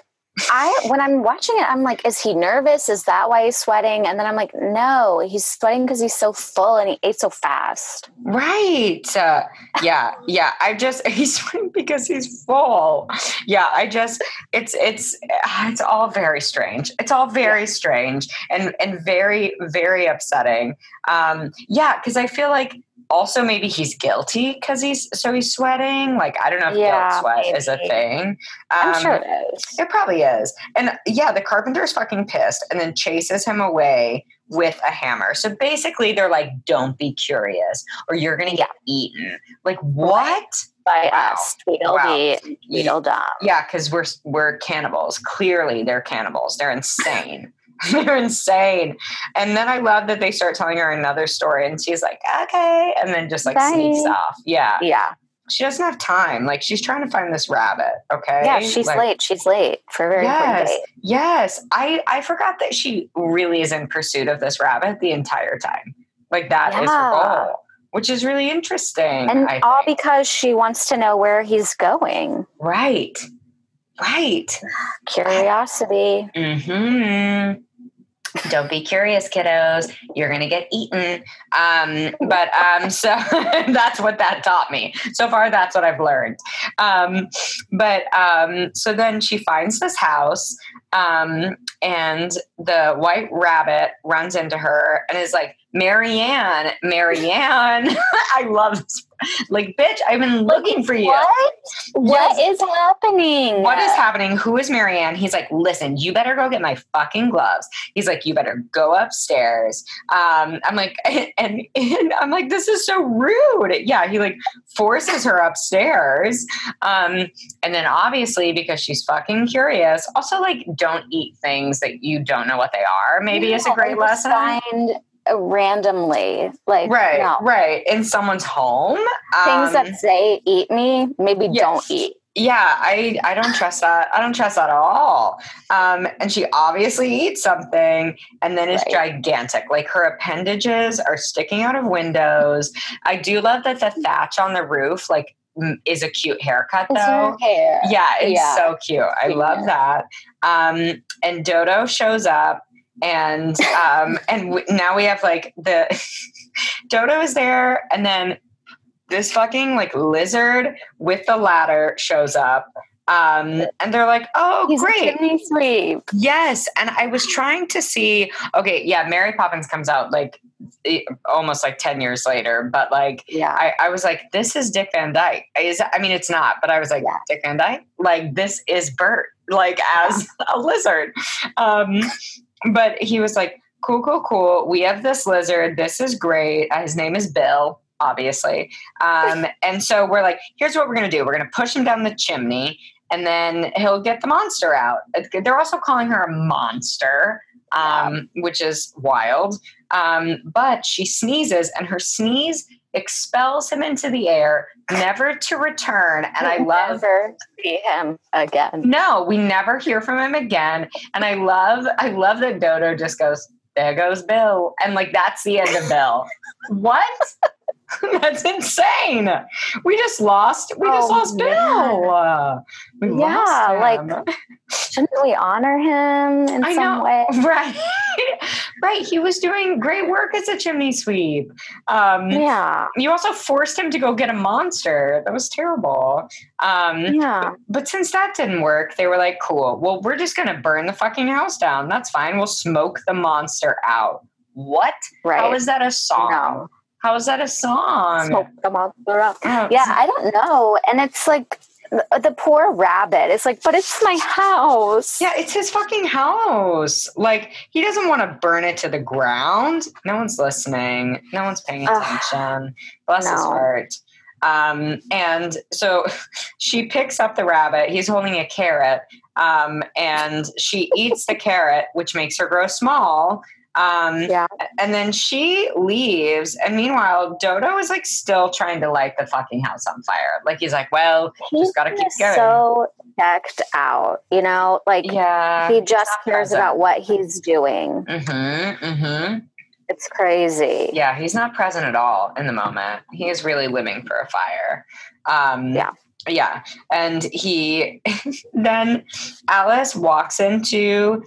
I when I'm watching it, I'm like, is he nervous? Is that why he's sweating? And then I'm like, no, he's sweating because he's so full and he ate so fast. Right. Uh, yeah. Yeah. I just (laughs) he's sweating because he's full. Yeah. I just it's it's it's all very strange. It's all very strange and and very very upsetting. Um, yeah, because I feel like also maybe he's guilty because he's so he's sweating. Like I don't know if Yeah, guilt sweat is a maybe. thing. I'm Um, sure it is. it probably is. And yeah, the carpenter's fucking pissed and then chases him away with a hammer. So basically, they're like, don't be curious or you're going to get eaten. Like, what? By Wow. us, Tweedledee, and Tweedledum. Yeah, because we're, we're cannibals. Clearly, they're cannibals. They're insane. (laughs) they're insane. And then I love that they start telling her another story and she's like, okay. And then just like Bye. sneaks off. Yeah. Yeah. She doesn't have time. Like, she's trying to find this rabbit. Okay. Yeah, she's Like, late. She's late for a very Yes. date. Yes, I I forgot that she really is in pursuit of this rabbit the entire time. Like that is her goal, which is really interesting. And all because she wants to know where he's going. right, right. Curiosity. hmm Don't be curious, kiddos. You're gonna get eaten. Um, but um, (laughs) so that's what that taught me. So far, that's what I've learned. Um, but um, so then she finds this house, um, and the white rabbit runs into her and is like, "Mary Ann, Marianne." (laughs) I love this. Like, bitch, I've been looking for you. What? What Yes. is happening? What is happening? Who is Mary Ann? He's like, listen, you better go get my fucking gloves. He's like, you better go upstairs. Um, I'm like, (laughs) and, and I'm like, this is so rude. Yeah, he like forces her upstairs. Um, and then obviously because she's fucking curious, also like don't eat things that you don't know what they are. Maybe it's a great lesson. Find randomly, like Right, no. right. In someone's home. things Um, that say "eat me," maybe yes. don't eat. yeah i i don't trust that i don't trust that at all um and she obviously eats something and then it's Right. gigantic like her appendages are sticking out of windows i do love that the thatch on the roof like is a cute haircut though hair? yeah it's Yeah. so cute i love that um and dodo shows up and um and w- now we have like the (laughs) dodo is there and then this fucking like lizard with the ladder shows up um and they're like oh He's great yes and i was trying to see okay yeah mary poppins comes out like almost like 10 years later but like Yeah. I, I was like, this is Dick Van Dyke. Is I mean, it's not, but I was like, Yeah. Dick Van Dyke, like this is Bert, like as (laughs) a lizard. Um, but he was like, cool, cool, cool. We have this lizard. This is great. Uh, his name is Bill, obviously. Um, (laughs) and so we're like, here's what we're going to do we're going to push him down the chimney and then he'll get the monster out. They're also calling her a monster, um, which is wild. Um, but she sneezes, and her sneeze expels him into the air, never to return. And I love never see him again. No, we never hear from him again. And I love, I love that Dodo just goes, "There goes Bill," and like that's the end of Bill. what? (laughs) That's insane. We just lost. We just oh, lost Bill. Uh, we yeah, lost like shouldn't we honor him in I some know, way? (laughs) Right, right. He was doing great work as a chimney sweep. Um, yeah. You also forced him to go get a monster. That was terrible. Um, yeah. But, but since that didn't work, they were like, "Cool. Well, we're just gonna burn the fucking house down. That's fine. We'll smoke the monster out." What? Right. How is that a song? No. How is that a song? Smoke the monster up. Oh, yeah, I don't know. And it's like the, poor rabbit. It's like, but it's my house. Yeah, it's his fucking house. Like he doesn't want to burn it to the ground. No one's listening. No one's paying attention. Bless no. his heart. Um, and so (laughs) she picks up the rabbit. He's holding a carrot. Um, and she eats the carrot, which makes her grow small. Um, yeah. And then she leaves. And meanwhile, Dodo is like still trying to light the fucking house on fire. Like he's like, well, he just got to keep going. So checked out, you know, like yeah, he just cares present. about what he's doing. Mm-hmm, mm-hmm. It's crazy. Yeah, he's not present at all in the moment. He is really living for a fire. Um, yeah. Yeah. And he (laughs) then Alice walks into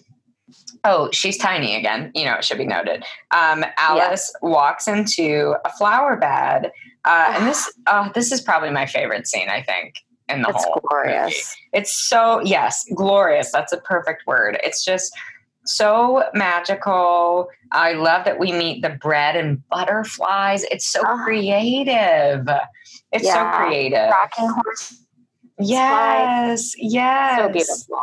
Oh, she's tiny again. You know, it should be noted. Um, Alice yeah. walks into a flower bed, uh, and this oh, (sighs) this is probably my favorite scene. I think in the it's whole glorious. Movie. It's so yes, glorious. That's a perfect word. It's just so magical. I love that we meet the bread and butterflies. It's so oh. creative. It's yeah. so creative. Rocking horse. Yes, yes. So beautiful.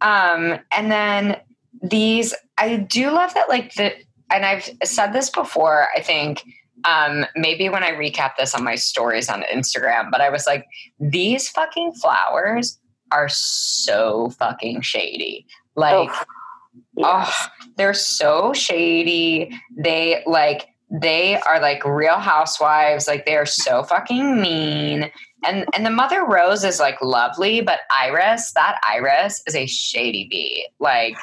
Um, and then these I do love that like the and I've said this before, I think um maybe when I recap this on my stories on Instagram, but I was like these fucking flowers are so fucking shady. Like oh, yes. oh they're so shady. They like they are like real housewives like they are so fucking mean and and the mother rose is like lovely but iris that iris is a shady bee like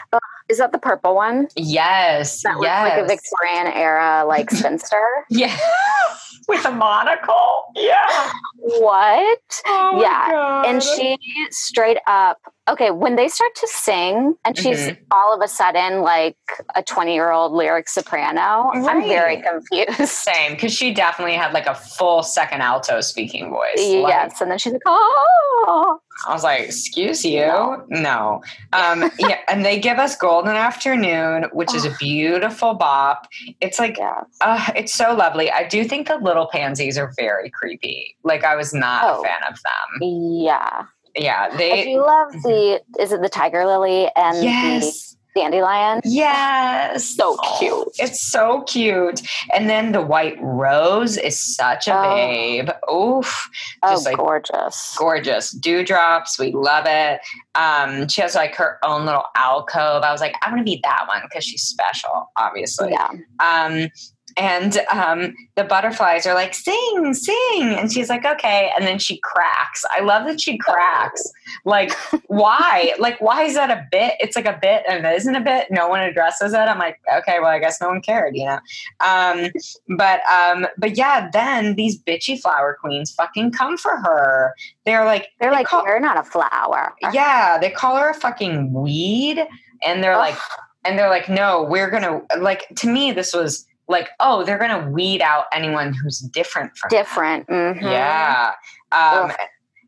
is that the purple one? Yes. That yes. like a Victorian era, like (laughs) spinster. yeah. (laughs) With a monocle. Yeah. What? Oh yeah. And she straight up okay, when they start to sing and she's mm-hmm. all of a sudden like a 20 year old lyric soprano, right. I'm very confused. Same, because she definitely had like a full second alto speaking voice. Yes. Like, and then she's like, oh. I was like, excuse you? No. no. Um, (laughs) yeah. And they give us Golden Afternoon, which is a beautiful bop. It's like, yes. uh, it's so lovely. I do think the little pansies are very creepy. Like, I was not oh. a fan of them. Yeah yeah, they. I do love the. Is it the tiger lily and yes. the dandelion? Yes, so cute. Oh, it's so cute. And then the white rose is such a oh. babe. Oof, just oh, like gorgeous, gorgeous dewdrops. We love it. Um, she has like her own little alcove. I was like, I want to be that one because she's special, obviously. Yeah. Um, and um, the butterflies are like sing sing. And she's like okay. And then she cracks. I love that she cracks. Like (laughs) why? Like why is that a bit? It's like a bit and it isn't a bit? No one addresses it. I'm like okay well i guess no one cared you know? Um, but um, but yeah then these bitchy flower queens fucking come for her. They're like they're they like call, you're not a flower. Yeah they call her a fucking weed. And they're Ugh. like and they're like no we're gonna like to me this was like, oh, they're going to weed out anyone who's different from different. Mm-hmm. Yeah. Um,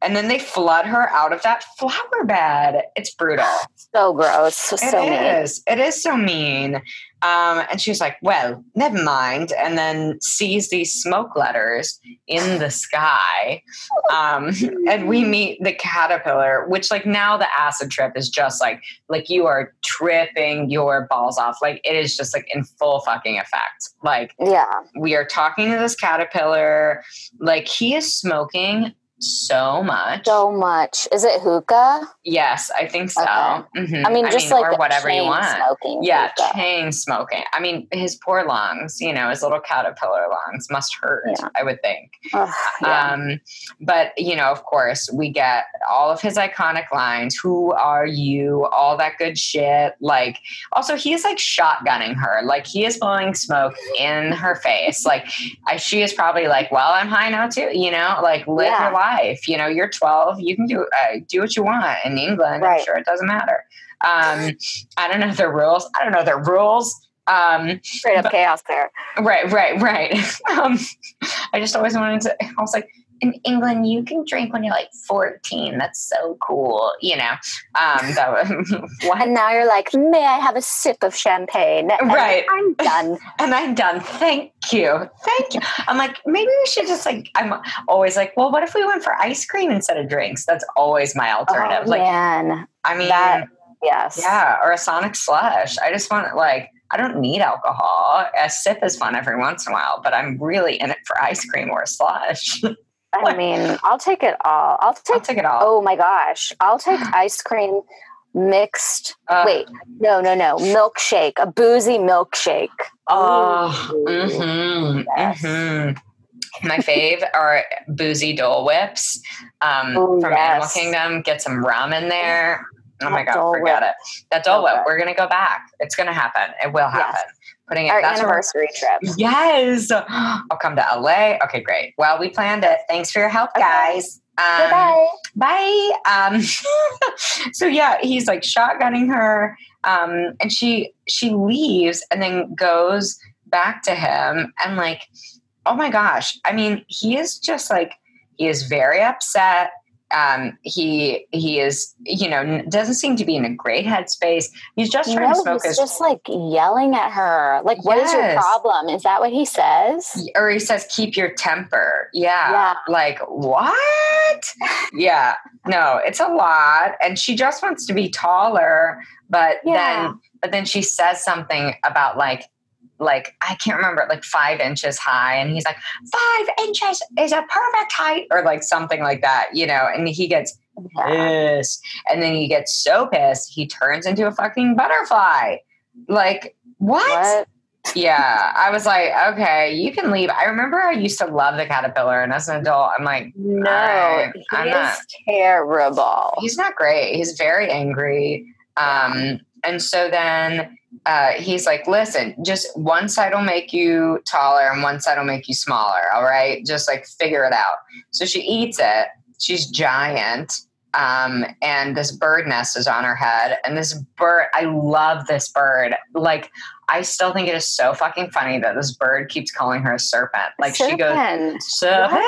and then they flood her out of that flower bed. It's brutal. (sighs) So gross. So It mean. is. It is so mean. Um, and she's like, well, never mind. And then sees these smoke letters in the sky. (laughs) Um, and we meet the caterpillar, which like now the acid trip is just like, like you are tripping your balls off. Like it is just like in full fucking effect. Like Yeah. we are talking to this caterpillar. Like he is smoking so much. So much. Is it hookah? yes, I think so. Okay. Mhm. I mean, just like or whatever you want. Smoking Yeah, hookah. chain smoking. I mean, his poor lungs, you know, his little caterpillar lungs must hurt, Yeah. I would think. Ugh, yeah. Um, but, you know, of course, we get all of his iconic lines Who are you? All that good shit. Like, also, he's like shotgunning her. Like, he is blowing smoke in her face. Like, I, she is probably like, Well, I'm high now, too. You know, like, live Yeah. your life. You know, you're 12. You can do, uh, do what you want in England. I'm sure it doesn't matter. Um, I don't know their rules. I don't know their rules. Um, Straight up but- chaos there. right, right, right. (laughs) Um, I just always wanted to. I was like, in England, you can drink when you're like 14. That's so cool, you know. Um, (laughs) (laughs) what? And now you're like, may I have a sip of champagne? And Right. I'm done. (laughs) and I'm done. Thank you, thank you. I'm like, maybe we should just like. I'm always like, well, what if we went for ice cream instead of drinks? That's always my alternative. Oh, like, man. I mean, that- Yes. Yeah, or a Sonic slush. I just want like I don't need alcohol. A sip is fun every once in a while, but I'm really in it for ice cream or a slush. I mean, I'll take it all. I'll I'll take, take it all. oh my gosh. I'll take (gasps) ice cream mixed. Uh, Wait, no, no, no. Milkshake, a boozy milkshake. Oh, Ooh. mm-hmm, Yes. mm-hmm. My fave are boozy Dole Whips um, Ooh, from Animal. Kingdom. Get some rum in there. Oh my god, forget Whip. it. That Dole Whip. good. We're gonna go back. It's gonna happen. It will Yes. Putting it. Our anniversary trip. Yes. (gasps) I'll come to LA. Okay, great. Well, we planned it. Thanks for your help, Okay. guys. Um, Bye bye. Um, (laughs) so yeah, he's like shotgunning her, um, and she she leaves and then goes back to him and like, oh my gosh! I mean, he is just like he is very upset. Um, he he is you know doesn't seem to be in a great headspace. He's just trying to No, smoke he's his just like yelling at her. Like, what is your problem? Is that what he says? or he says keep your temper yeah. Yeah. like what yeah no it's a lot and she just wants to be taller but Yeah. then but then she says something about like like i can't remember like five inches high and he's like five inches is a perfect height or like something like that you know and he gets pissed and then he gets so pissed he turns into a fucking butterfly like What? yeah, I was like, okay, you can leave. I remember I used to love the caterpillar, and as an adult, I'm like, No, Alright, he I'm is not- terrible. he's not great. He's very angry. Um, and so then uh, he's like, listen, just one side will make you taller and one side will make you smaller. All right, just like figure it out. So she eats it. She's giant. Um, and this bird nest is on her head. And this bird, I love this bird. Like, I still think it is so fucking funny that this bird keeps calling her a serpent. Like, she goes, Serpent. serpent.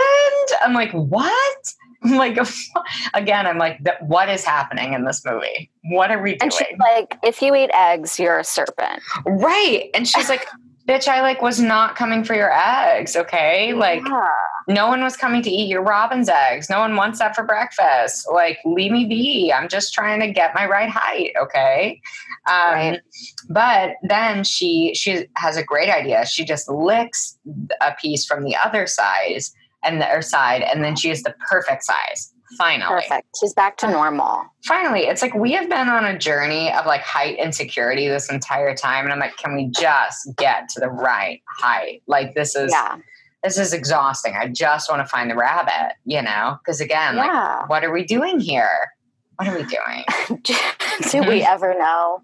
I'm like, what? (laughs) Like, (laughs) again, I'm like, what is happening in this movie? What are we doing? And she's like, if you eat eggs, you're a serpent. right. And she's like, (laughs) bitch, I like was not coming for your eggs. Okay. Like, Yeah. no one was coming to eat your robin's eggs. No one wants that for breakfast. Like, leave me be. I'm just trying to get my right height. Okay. Um, Right. But then she she has a great idea. She just licks a piece from the other size and the other side, and then she is the perfect size. Finally, perfect. She's back to normal. finally, it's like we have been on a journey of like height insecurity this entire time, and I'm like, can we just get to the right height? Like this is Yeah. this is exhausting. I just want to find the rabbit, you know? Because again, like, what are we doing here? What are we doing? (laughs) Do we ever know?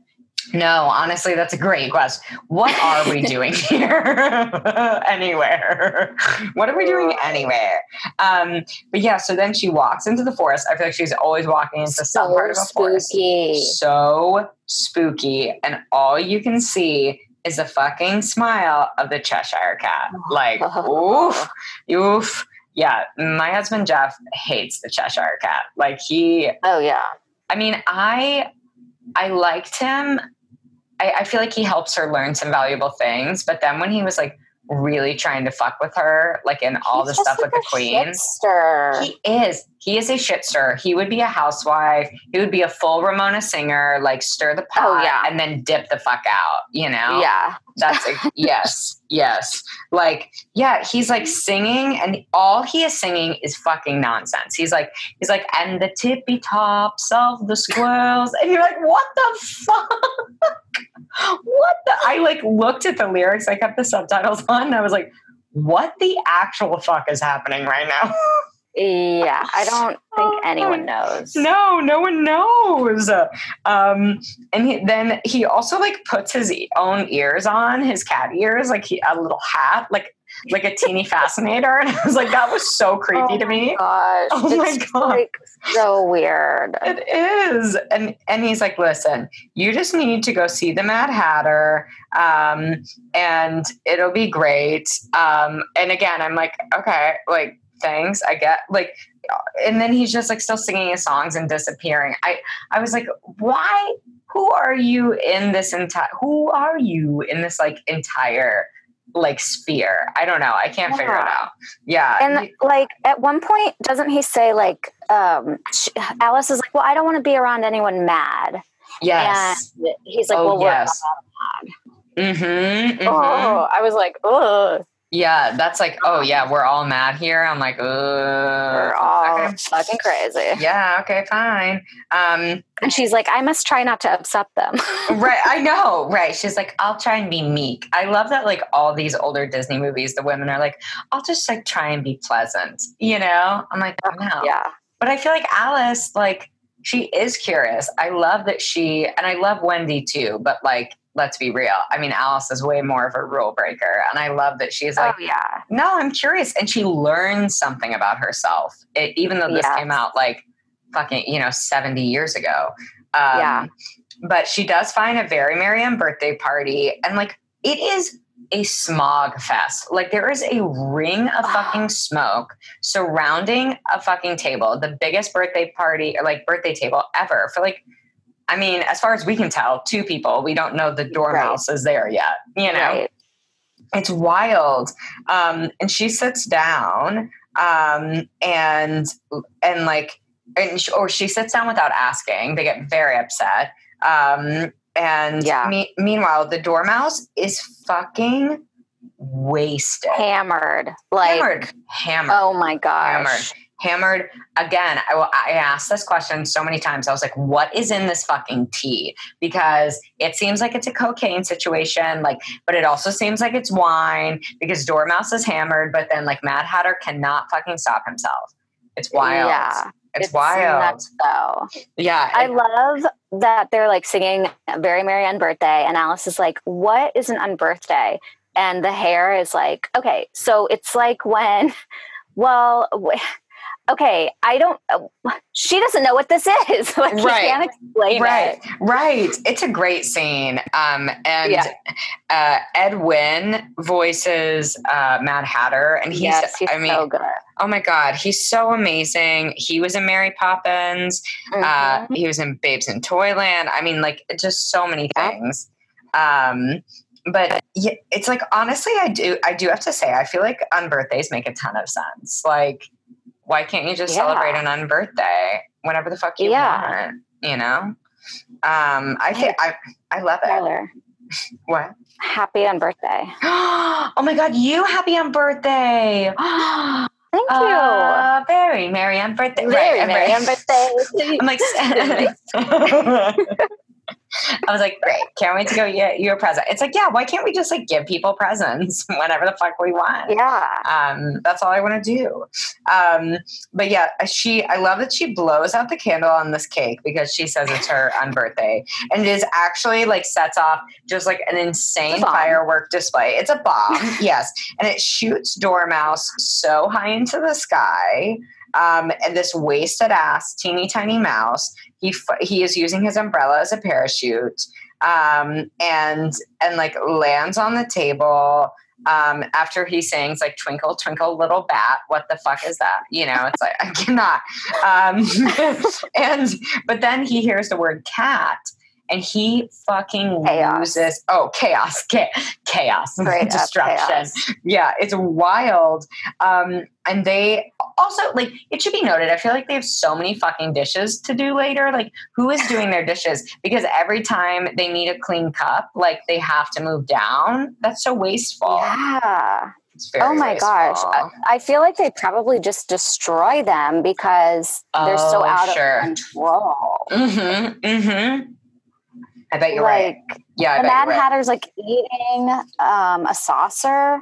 No, honestly, that's a great question. What are we (laughs) doing here? (laughs) anywhere. What are we doing anywhere? Um, but yeah, so then she walks into the forest. I feel like she's always walking into some So part of a forest. spooky. So spooky. And all you can see is the fucking smile of the Cheshire cat. (laughs) Like, oof, oof. yeah, my husband Jeff hates the Cheshire Cat. Like he, Oh yeah. I mean, I, I liked him. I, I feel like he helps her learn some valuable things. But then when he was like really trying to fuck with her, like in all He's the stuff with the like queen, shitster. he is. He is a shitster. He would be a housewife. He would be a full Ramona singer, like stir the oh, pot Oh, yeah. and then dip the fuck out, you know? yeah. That's a, (laughs) yes, yes. Like, yeah, he's like singing, and all he is singing is fucking nonsense. He's like, he's like, and the tippy tops of the squirrels, and you're like, what the fuck? what the? I like looked at the lyrics. I kept the subtitles on. And I was like, what the actual fuck is happening right now? (laughs) Yeah. I don't think Oh, anyone knows. No, no one knows. Um, and he, then he also like puts his own ears on, his cat ears, like he, a little hat, like like a teeny (laughs) fascinator. And I was like, that was so creepy Oh to me. Gosh. Oh my God. Like so weird. It is. And and he's like, listen, you just need to go see the Mad Hatter. Um, and it'll be great. Um, and again, I'm like, okay, like thanks. I get like and then he's just like still singing his songs and disappearing. I I was like, why? Who are you in this entire? Who are you in this like entire like sphere? I don't know. I can't figure it out. Yeah. And like at one point, doesn't he say like um sh- Alice is like, Well, I don't want to be around anyone mad. yes. And he's like, oh Well, we're yes. Mm-hmm, Oh, I was like, oh, Yeah, that's like, oh yeah, we're all mad here. I'm like, we're all okay. fucking crazy. yeah, okay, fine. Um, And she's like, I must try not to upset them. (laughs) right, I know, right? She's like, I'll try and be meek. I love that, like all these older Disney movies, the women are like, I'll just like try and be pleasant, you know? I'm like, no, yeah. but I feel like Alice, like, she is curious. I love that she, and I love Wendy too, but like, let's be real. I mean, Alice is way more of a rule breaker, and I love that she's like. oh yeah. No, I'm curious. And she learned something about herself, it, even though this came out like fucking, you know, 70 years ago. Um, Yeah. But she does find a very merry unbirthday party. And like, it is a smog fest. Like, there is a ring of fucking smoke surrounding a fucking table, the biggest birthday party or like birthday table ever for like, I mean, as far as we can tell, two people. We don't know the dormouse is there yet, you know? Right. it's wild um and she sits down um and and like and sh- or she sits down without asking they get very upset um and Yeah. me- meanwhile the dormouse is fucking wasted Hammered. Like, hammered hammered oh my gosh. hammered hammered again I, will- I asked this question so many times i was like what is in this fucking tea because it seems like it's a cocaine situation like but it also seems like it's wine because dormouse is hammered but then like mad hatter cannot fucking stop himself it's wild Yeah. it's, wild nuts, though. yeah I love that they're like singing Very Merry Unbirthday, and Alice is like, What is an unbirthday? And the hare is like, Okay, so it's like when, (laughs) well, okay, I don't, uh, she doesn't know what this is. (laughs) like, she Right. can't explain right it. right it's a great scene um and Yeah. uh ed wynn voices uh mad hatter and he's, yes, he's i mean so. Oh my God, he's so amazing. He was in Mary Poppins. Uh, Mhm. he was in Babes in Toyland. I mean, like just so many things. Um, but yeah, it's like honestly, I do. I do have to say, I feel like unbirthdays make a ton of sense. Like, why can't you just Yeah. celebrate an unbirthday whenever the fuck you Yeah. want? You know. Um, I think I I love it. Tyler, (laughs) What? happy unbirthday. (gasps) oh my God, you happy unbirthday. (gasps) Thank you. Uh, very merry unbirthday. Very right, merry unbirthday. (laughs) I'm like, (laughs) I was like, great, can't wait to go get you a present. It's like, yeah, why can't we just like give people presents (laughs) whenever the fuck we want? yeah. Um, that's all I want to do. Um, but yeah, she, I love that she blows out the candle on this cake because she says it's her unbirthday, and it is actually like sets off just like an insane It's a bomb. firework display. It's a bomb, (laughs) yes, and it shoots Dormouse so high into the sky. Um, and this wasted ass, teeny tiny mouse he he is using his umbrella as a parachute, um, and and like lands on the table. Um, after he sings like "Twinkle Twinkle Little Bat," what the fuck is that? You know, it's like (laughs) I cannot. Um, (laughs) and but then he hears the word cat, and he fucking Chaos. loses. Oh, chaos, cha- chaos, (laughs) destruction. chaos. Yeah, it's wild. Um, and they also like it should be noted. I feel like they have so many fucking dishes to do later. Like, who is doing their dishes? (laughs) Because every time they need a clean cup, like they have to move down. That's so wasteful. Yeah. Oh my gosh. wasteful. I, I feel like they probably just destroy them because they're so Oh, out sure. of control. Mm-hmm. Mm-hmm. I bet you're like right. Yeah, I the Mad you're right. Hatter's like eating um, a saucer.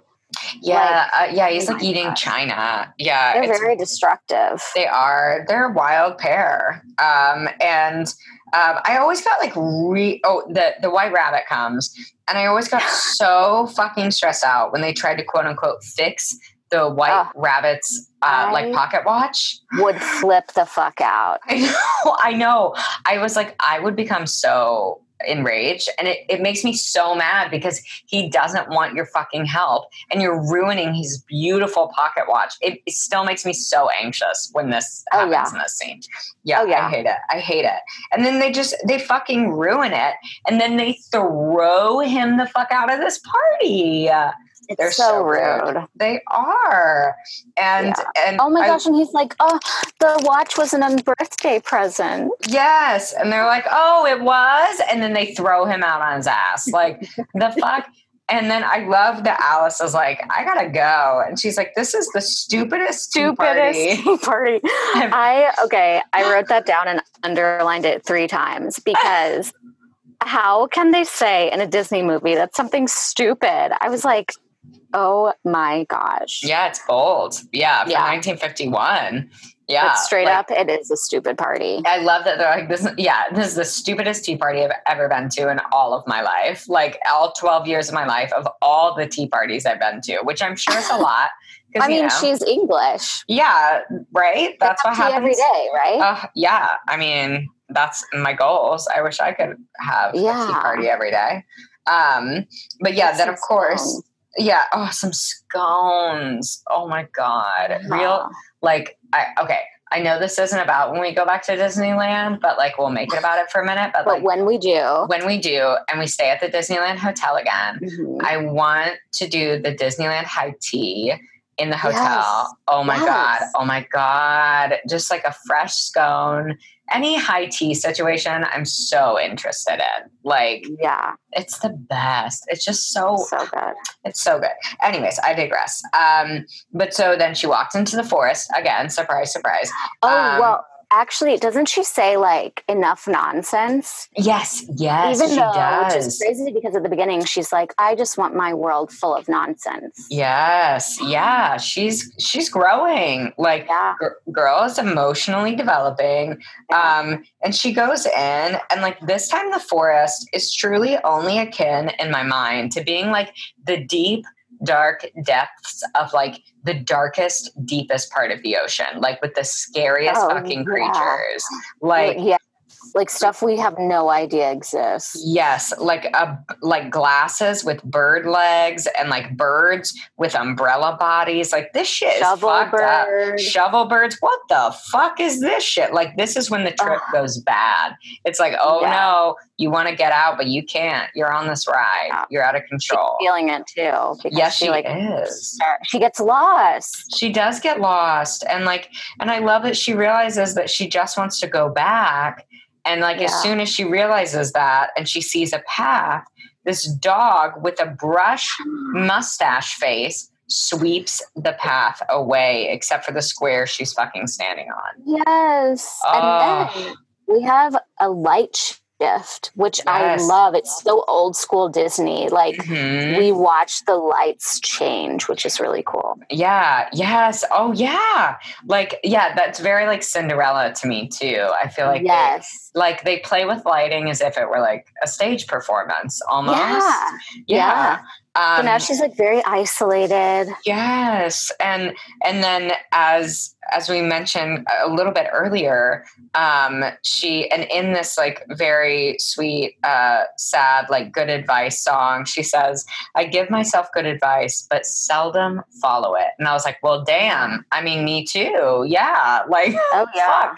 Yeah, uh, yeah, he's oh like eating God. China. Yeah, They're it's very destructive. They are. They're a wild pair. Um, and um, I always got like re oh the the white rabbit comes, and I always got (gasps) so fucking stressed out when they tried to quote unquote fix the white rabbit's uh, like pocket watch. Would flip the fuck out. I (laughs) know. I know. I was like, I would become so enraged. And it, it makes me so mad because he doesn't want your fucking help and you're ruining his beautiful pocket watch. It, it still makes me so anxious when this Oh, happens yeah. in this scene. Yeah, Oh, yeah. i hate it. I hate it. And then they just they fucking ruin it and then they throw him the fuck out of this party It's They're so, so rude. rude. they are and and Oh my I- gosh! And he's like, "Oh, the watch was an birthday present." Yes. And they're like, oh, it was. And then they throw him out on his ass. Like, (laughs) the fuck? And then I love that Alice is like, I gotta go. And she's like, this is the stupidest, tea party. Stupidest party. (laughs) I okay. I wrote that down and underlined it three times because how can they say in a Disney movie that's something stupid? I was like, oh my gosh. Yeah, it's bold. Yeah, Yeah. 1951. Yeah. But straight like, up, it is a stupid party. I love that they're like this. Yeah, this is the stupidest tea party I've ever been to in all of my life. Like all twelve years of my life, of all the tea parties I've been to, which I'm sure is a (laughs) lot. I you mean, know, she's English. yeah, right. That's what happens every day, right? Uh, yeah, I mean that's my goals. I wish I could have a tea party every day. Um, but yeah, Get then of course. Yeah. Oh, some scones. Oh my god, real like I okay. I know this isn't about when we go back to Disneyland, but like we'll make it about it for a minute. But, But like when we do, when we do, and we stay at the Disneyland Hotel again, Mhm. I want to do the Disneyland high tea in the hotel. Yes. Oh my God. Oh my God. Just like a fresh scone. Any high tea situation, I'm so interested in. Like, yeah, it's the best. It's just so, so good. it's so good. Anyways, I digress. Um, but so then she walks into the forest again. Surprise, surprise. Oh Um, well, actually, doesn't she say like enough nonsense? Yes, yes, Even she though, does. which is crazy because at the beginning she's like, "I just want my world full of nonsense." Yes, yeah, she's she's growing. Like Yeah. girl is emotionally developing um and she goes in and like this time the forest is truly only akin in my mind to being like the deep dark depths of like the darkest deepest part of the ocean like with the scariest Oh, fucking yeah. creatures like yeah, like stuff we have no idea exists. Yes, like a like glasses with bird legs and like birds with umbrella bodies. Like this shit is Shovel fucked up. bird. Shovel birds. What the fuck is this shit? Like this is when the trip Ugh. goes bad. It's like, oh Yeah. no, you want to get out, but you can't. You're on this ride. Yeah. You're out of She's control. feeling it too. Yes, she like is. she gets lost. She does get lost, and like, and I love that she realizes that she just wants to go back. And like, as soon as she realizes that, and she sees a path, this dog with a brush hmm. mustache face sweeps the path away, except for the square she's fucking standing on. Yes, Oh. and then we have a light shift, which Yes. I love. It's so old school Disney. Like Mhm. we watch the lights change, which is really cool. Yeah. Yes. Oh, yeah. Like, yeah, that's very like Cinderella to me too. I feel like they, yes. like they play with lighting as if it were like a stage performance almost. Yeah. Yeah. Yeah. Um, so now she's like very isolated. Yes, and and then as as we mentioned a little bit earlier, um, she and in this like very sweet, uh, sad, like good advice song, she says, "I give myself good advice, but seldom follow it." And I was like, "Well, damn. I mean, me too. Yeah. (laughs) Like, Oh yeah. fuck,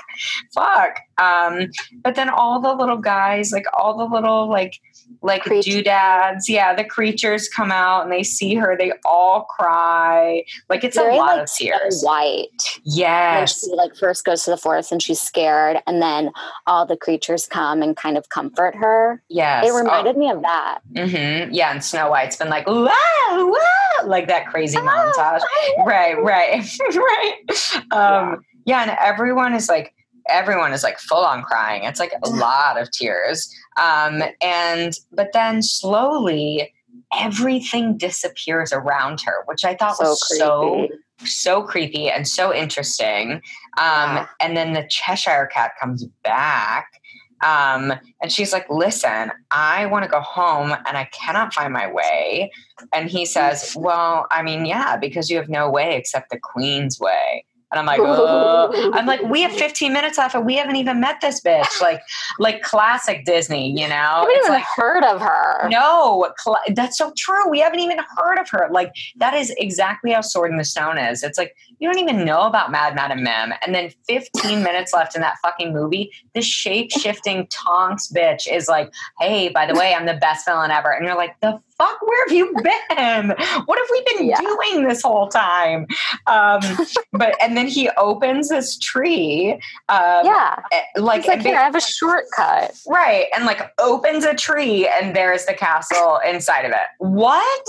fuck." Um, but then all the little guys, like all the little like like doodads, yeah, the creatures come out and they see her, they all cry. Like it's Very, a lot like, of tears. Snow White. When Yes. she like first goes to the forest and she's scared, and then all the creatures come and kind of comfort her. Yes. It reminded me of that. hmm Yeah, and Snow White's been like, wow, wow, like that crazy montage. Right, right, (laughs) right. Um, yeah. and everyone is like, everyone is like full on crying. It's like a lot of tears. Um, and, but then slowly, everything disappears around her, which I thought So was so so creepy and so interesting. Um, Yeah. And then the Cheshire Cat comes back. Um, and she's like, Listen, I want to go home and I cannot find my way. And he says, Well, I mean, yeah, because you have no way except the Queen's way. And I'm like, oh. I'm like, we have 15 minutes left and we haven't even met this bitch. Like, like classic Disney, you know? I haven't It's even like, heard of her. no, cl- that's so true. We haven't even heard of her. Like that is exactly how Sword in the Stone is. It's like you don't even know about Mad Madam Mim, and then 15 minutes left in that fucking movie. This shape shifting Tonks bitch is like, hey, by the way, I'm the best villain ever, and you're like, the fuck, where have you been? What have we been Yeah. doing this whole time? Um, (laughs) but and then he opens this tree, um, Yeah. eh, like, like, here, I have a shortcut. Right. And like opens a tree and there's the castle inside of it. What?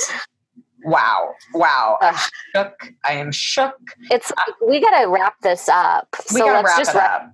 Wow. Wow. I'm shook. I am shook. It's like, we got to wrap this up. We so gotta let's wrap just it wrap up.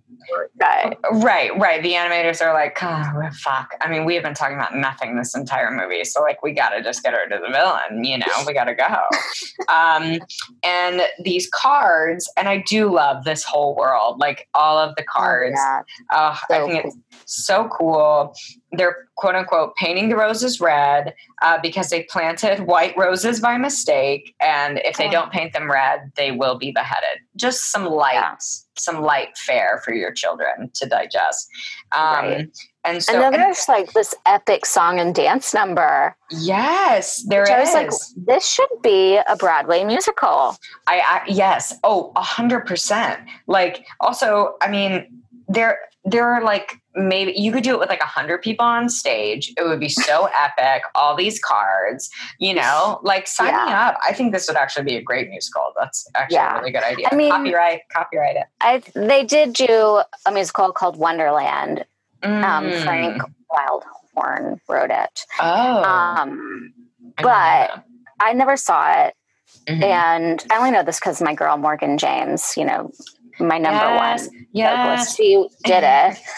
Right. Right, right. The animators are like, oh, fuck. I mean, we have been talking about nothing this entire movie. So, like, we got to just get rid of the villain, you know, we got to go. (laughs) um, and these cards, and I do love this whole world, like all of the cards. Yeah. Uh, I So think it's so cool. They're quote unquote painting the roses red uh, because they planted (laughs) white roses by mistake. And if they Oh. don't paint them red, they will be beheaded. Just some light, Yeah. some light fare for your children to digest. Um, Right. And so, and then and- there's like this epic song and dance number. yes, there is. I was like, this should be a Broadway musical. I, I yes. Oh, a hundred percent. Like also, I mean, there there are like maybe you could do it with like a hundred people on stage. It would be so (laughs) epic. All these cards, you know, like sign me up. I think this would actually be a great musical. That's actually Yeah. a really good idea. I mean- copyright, copyright it. I they did do a musical called Wonderland. Um, Mm. Frank Wildhorn wrote it. Oh, Um, I but- I never saw it. Mhm. and I only know this because my girl Morgan James, you know, my number Yes, one Yes. vocalist, she did it. (laughs)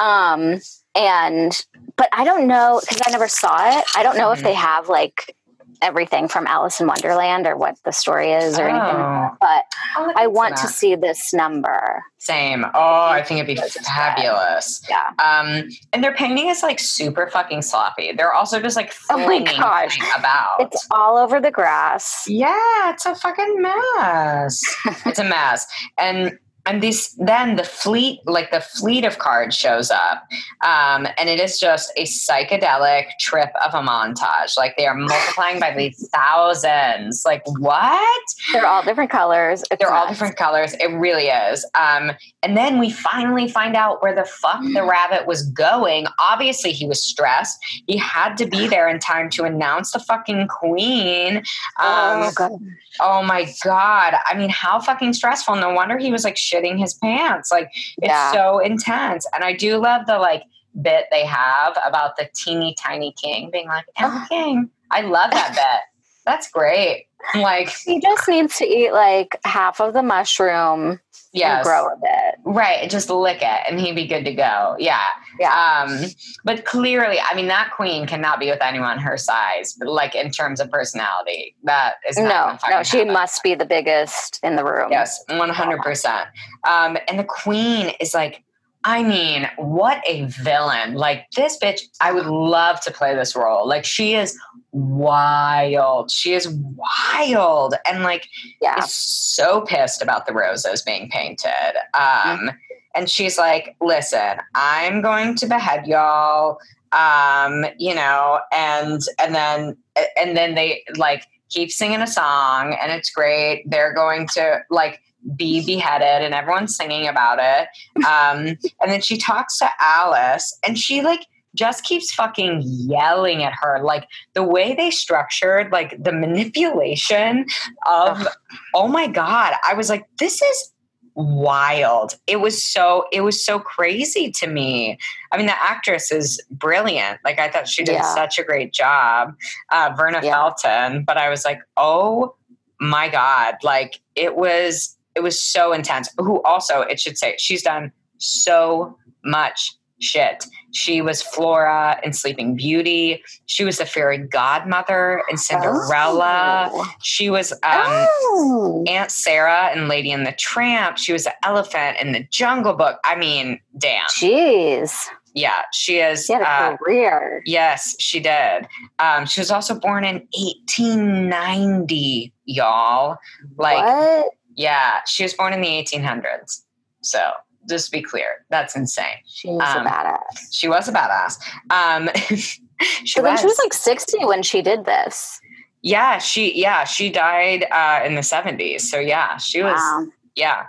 Um, and but I don't know because I never saw it. I don't know if Mhm. they have like everything from Alice in Wonderland or what the story is or anything. Oh. that, But look I want to see this number. Same. Oh, I think it'd be fabulous. Yeah. Um, and their painting is like super fucking sloppy. They're also just like Oh my flinging gosh. about. It's all over the grass. yeah, it's a fucking mess. it's a mess. And and this then the fleet like the fleet of cards shows up um, and it is just a psychedelic trip of a montage like they are multiplying by the (laughs) thousands like what They're all different colors. It's they're all different colors. It really is. Um, and then we finally find out where the fuck the rabbit was going. Obviously, he was stressed. He had to be there in time to announce the fucking queen. Um, oh, God. oh my god! I mean, how fucking stressful. No wonder he was like shitting his pants. Like it's Yeah. so intense. And I do love the like bit they have about the teeny tiny king being like, "I'm king." I love that bit. That's great. I'm like, He just needs to eat like half of the mushroom yes. and grow a bit. Right, just lick it and he'd be good to go. Yeah. Yeah. Um, but clearly, I mean, that queen cannot be with anyone her size, but like in terms of personality, that is not no, no, she happen. must be the biggest in the room. Yes, one hundred percent. Um, and the queen is like I mean, what a villain. Like this bitch, I would love to play this role. Like she is wild. She is wild and like Yeah. is so pissed about the roses being painted. Um and she's like, "Listen, I'm going to behead y'all." Um, you know, and and then and then they like keep singing a song and it's great. They're going to like be beheaded and everyone's singing about it. Um, and then she talks to Alice and she like just keeps fucking yelling at her. Like the way they structured like the manipulation of oh my God. I was like, this is wild. It was so it was so crazy to me. I mean, the actress is brilliant. Like I thought she did Yeah. such a great job, uh, Verna Yeah. Felton. But I was like, oh my god! Like it was it was so intense. Who also it should say she's done so much shit. She was Flora in Sleeping Beauty. She was the fairy godmother in Cinderella. Oh. She was um, Oh. Aunt Sarah in Lady and the Tramp. She was the elephant in the Jungle Book. I mean, damn. Jeez. Yeah, she is. She had a Uh, career. yes, she did. Um, she was also born in 1890, y'all. Like, what? Yeah, she was born in the 1800s. So, just to be clear, that's insane. She's a um, badass. She was a badass. Um, (laughs) she then was. she was like 60 when she did this. yeah, she yeah she died uh, in the 70s. So yeah, she was Wow. Yeah.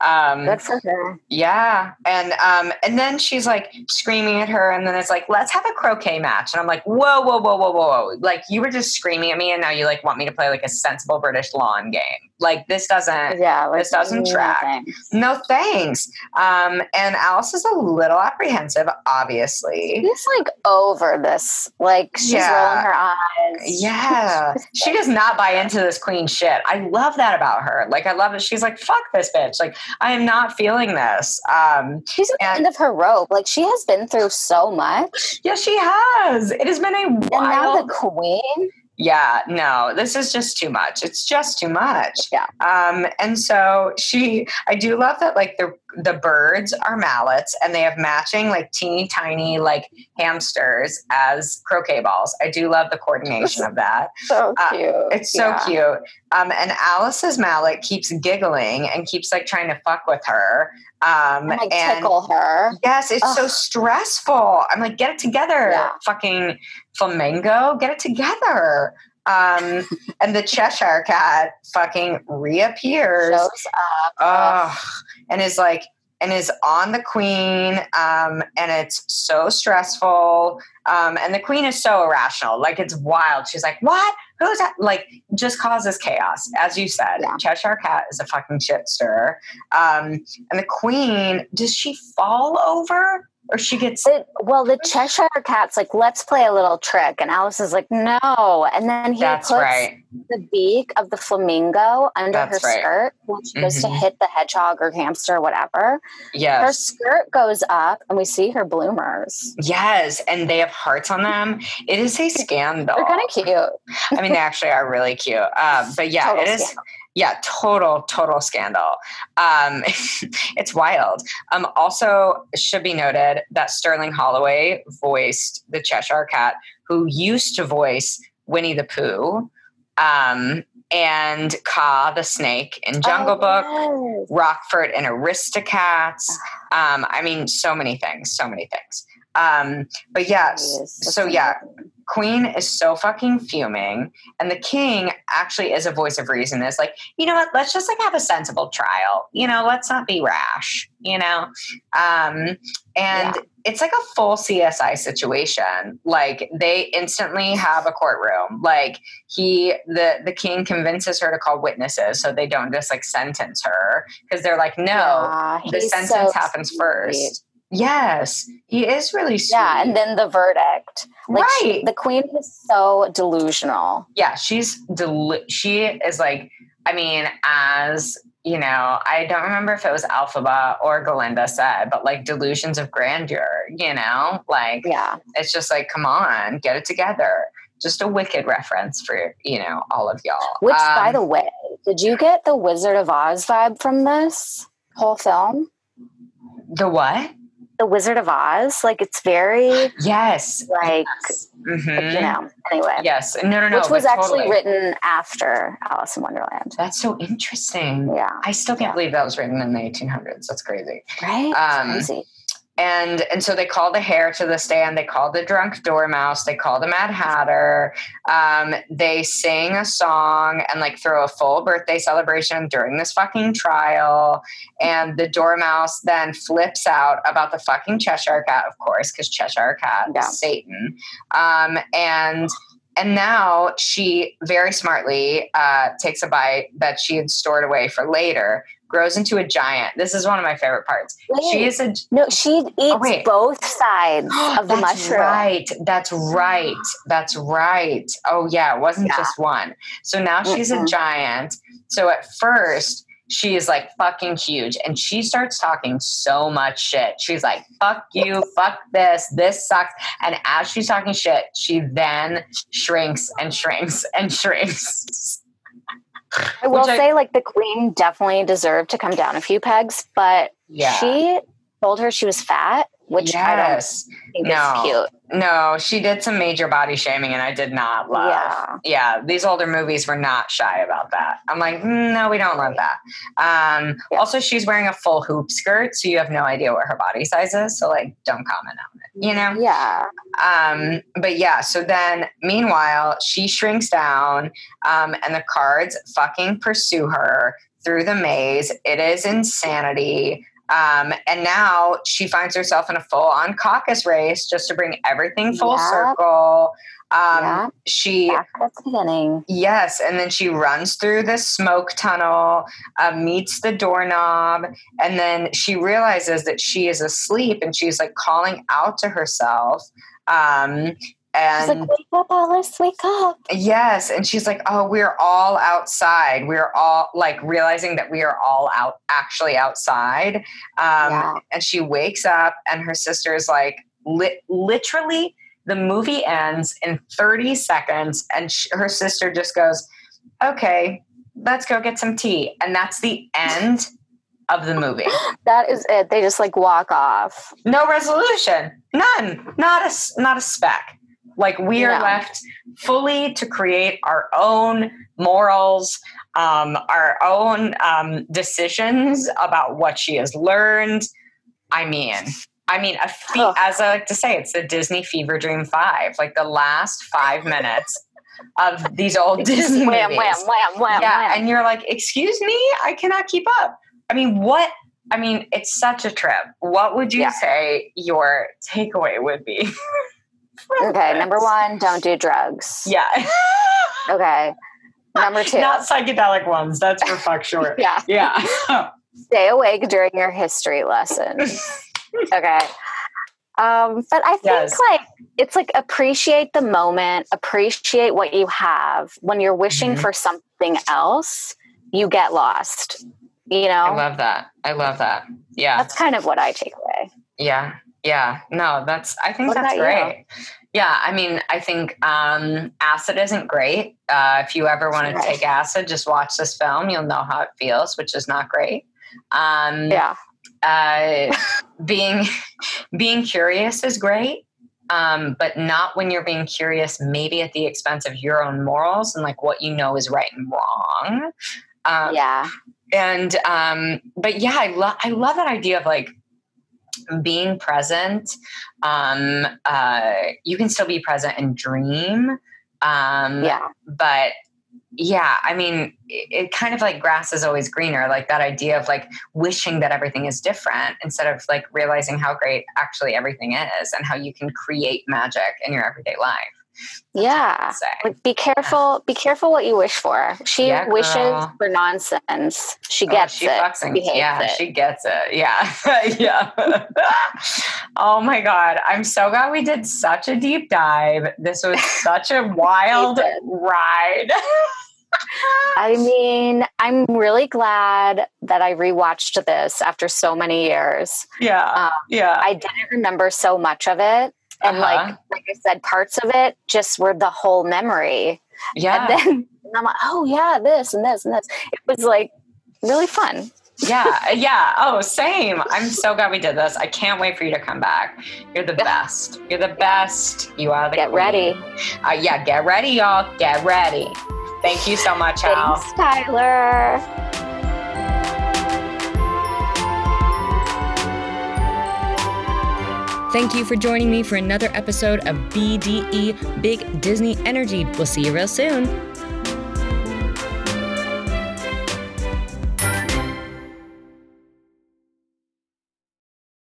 Um, Good for her. Yeah, and um, and then she's like screaming at her, and then it's like, let's have a croquet match, and I'm like, whoa, whoa, whoa, whoa, whoa, whoa! Like you were just screaming at me, and now you like want me to play like a sensible British lawn game. Like this doesn't. Yeah. Like, this doesn't track. nothing. No thanks. Um, and Alice is a little apprehensive, obviously. She's like over this. Like she's Yeah. rolling her eyes. Yeah, (laughs) she does not buy into this queen shit. I love that about her. Like, I love it. She's like, fuck this bitch. Like, I am not feeling this. Um, She's at And- the end of her rope. Like she has been through so much. yeah, she has. It has been a And now the queen. yeah, no, this is just too much. It's just too much. Yeah. Um, and so she, I do love that. Like the the birds are mallets, and they have matching like teeny tiny like hamsters as croquet balls. I do love the coordination of that. (laughs) So Uh, cute. It's so Yeah. cute. Um, and Alice's mallet keeps giggling and keeps like trying to fuck with her. Um, And like and tickle her. yes, it's so stressful. I'm like, get it together, Yeah. fucking flamingo, get it together. Um, and the Cheshire cat fucking reappears. Shows up. Ugh, and is like and is on the queen um, and it's so stressful um, and the queen is so irrational. Like it's wild. She's like what? Who's that? Like just causes chaos as you said. Yeah. cheshire cat is a fucking shit stirrer um, and the queen does she fall over or she gets The, well, the Cheshire Cat's like, let's play a little trick. And Alice is like, no. And then he that's puts right the beak of the flamingo under That's her right. skirt when she goes to Mhm. hit the hedgehog or hamster or whatever. Yeah. Her skirt goes up and we see her bloomers. yes and they have hearts on them it is a scandal They're kind of cute. I mean, they actually are really cute. Um, but yeah, Total it is. scandal. Yeah, total, total scandal. Um, (laughs) it's wild. Um, also, should be noted that Sterling Holloway voiced the Cheshire Cat, who used to voice Winnie the Pooh, um, and Kaa the Snake in Jungle Book. Oh, yes. Roquefort and Aristocats. Um, I mean, so many things, so many things. Um, but yeah, Yes. so yeah, Queen is so fucking fuming, and the King actually is a voice of reason. Is like, you know what? Let's just like have a sensible trial. You know, let's not be rash. You know, um, and Yeah. it's like a full CSI situation. Like they instantly have a courtroom. Like he, the the King convinces her to call witnesses so they don't just like sentence her because they're like, no, Yeah, the sentence so happens sweet. first. Yes, he is really sweet. Yeah, and then the verdict. Like right. she, the queen is so delusional. yeah, she's del- she is like, I mean, as you know, I don't remember if it was Elphaba or Galinda said, but like delusions of grandeur, you know, like Yeah. it's just like, come on, get it together. Just a wicked reference for you know all of y'all. Which, by Um, the way, did you get the Wizard of Oz vibe from this whole film? the what? The Wizard of Oz. Like it's very (gasps) yes, like yes. you Mhm. know. Anyway, yes. No, no, no. which was actually totally. written after Alice in Wonderland. That's so interesting. Yeah, I still can't Yeah. believe that was written in the 1800s. That's crazy. right. Um, Crazy. And and so they call the hare to the stand they call the drunk dormouse they call the mad hatter. Um, they sing a song and like throw a full birthday celebration during this fucking trial. And the dormouse then flips out about the fucking cheshire cat of course because cheshire cat Yeah. is satan. Um, and and now she very smartly uh, takes a bite that she had stored away for later grows into a giant this is one of my favorite parts she is a No, she eats Oh, both sides (gasps) of the That's mushroom. Right. That's right. That's right. Oh yeah, it wasn't Yeah. just one. So now she's a Mm-mm. giant. So at first she is like fucking huge and she starts talking so much shit. She's like, fuck you, fuck this, this sucks. And as she's talking shit, she then shrinks and shrinks and (laughs) shrinks. I will I- say, like the queen definitely deserved to come down a few pegs, but Yeah. she told her she was fat, which I don't think No. is cute. No, she did some major body shaming and I did not love. Yeah. yeah, these older movies were not shy about that. I'm like, "Mm, no, we don't love that. Um, Yeah. Also, she's wearing a full hoop skirt, so you have no idea what her body size is. So, like, don't comment on it, you know? Yeah. Um, but yeah, so then meanwhile, she shrinks down um, and the cards fucking pursue her through the maze. It is insanity. Um, and now she finds herself in a full on caucus race just to bring everything full circle. Um, yeah. She Back at the beginning. Yes, and then she runs through the smoke tunnel, uh, meets the doorknob, and then she realizes that she is asleep, and she's like calling out to herself. Um, She's like, wake up, Alice, wake up. yes, and she's like, "Oh, we're all outside. We're all like realizing that we are all out, actually outside." Um, Yeah. And she wakes up, and her sister is like, li- literally, the movie ends in 30 seconds, and sh- her sister just goes, Okay, let's go get some tea. And that's the end of the movie. (laughs) That is it. They just like walk off. No resolution, none, not a, not a speck. Like we are left fully to create our own morals, um, our own um, decisions about what she has learned. I mean, I mean, a fe- Ugh. as I like to say, it's the Disney Fever Dream Five. Like the last five minutes of these old Disney wham, movies. wham, wham, wham, yeah, wham. and you're like, "Excuse me, I cannot keep up." I mean, what? I mean, it's such a trip. What would you Yeah. say your takeaway would be? (laughs) from okay, (laughs) number one, don't do drugs. Yeah. (laughs) Okay. Number (laughs) two, Not psychedelic ones. That's for fuck sure. yeah, Yeah. stay awake during your history lesson. okay. Um, but I think Yes. like it's like appreciate the moment, appreciate what you have. When you're wishing Mhm. for something else, you get lost. You know? I love that. I love that. Yeah. that's kind of what I take away. Yeah. Yeah. No, that's I think What that's about you? great. Yeah, I mean, I think um, acid isn't great. Uh, if you ever want to Right. take acid, just watch this film. You'll know how it feels, which is not great. Um, Yeah. uh, (laughs) being (laughs) being curious is great um, but not when you're being curious maybe at the expense of your own morals and like what you know is right and wrong um, yeah. and um, but yeah i love i love that idea of like being present um, uh, you can still be present and dream um, Yeah. but yeah i mean it, it kind of like grass is always greener like that idea of like wishing that everything is different instead of like realizing how great actually everything is and how you can create magic in your everyday life Yeah. Like be careful, be careful what you wish for. She Yeah, wishes girl. for nonsense. She Oh, gets she it. She yeah it. she gets it yeah (laughs) yeah oh my god i'm so glad we did such a deep dive this was (laughs) such a wild ride I mean, I'm really glad that I rewatched this after so many years. yeah Um, yeah I didn't remember so much of it. And Uh-huh. like like I said, parts of it just were the whole memory. yeah And then and I'm like, oh yeah, this and this and this. It was like really fun. Yeah, yeah. Oh, same. I'm so glad we did this. I can't wait for you to come back. You're the best. You're the best. You are the Get queen. ready. Uh, yeah, get ready, y'all. Get ready. Thank you so much, Al. Thanks, Tyler. Thank you for joining me for another episode of BDE Big Disney Energy. We'll see you real soon.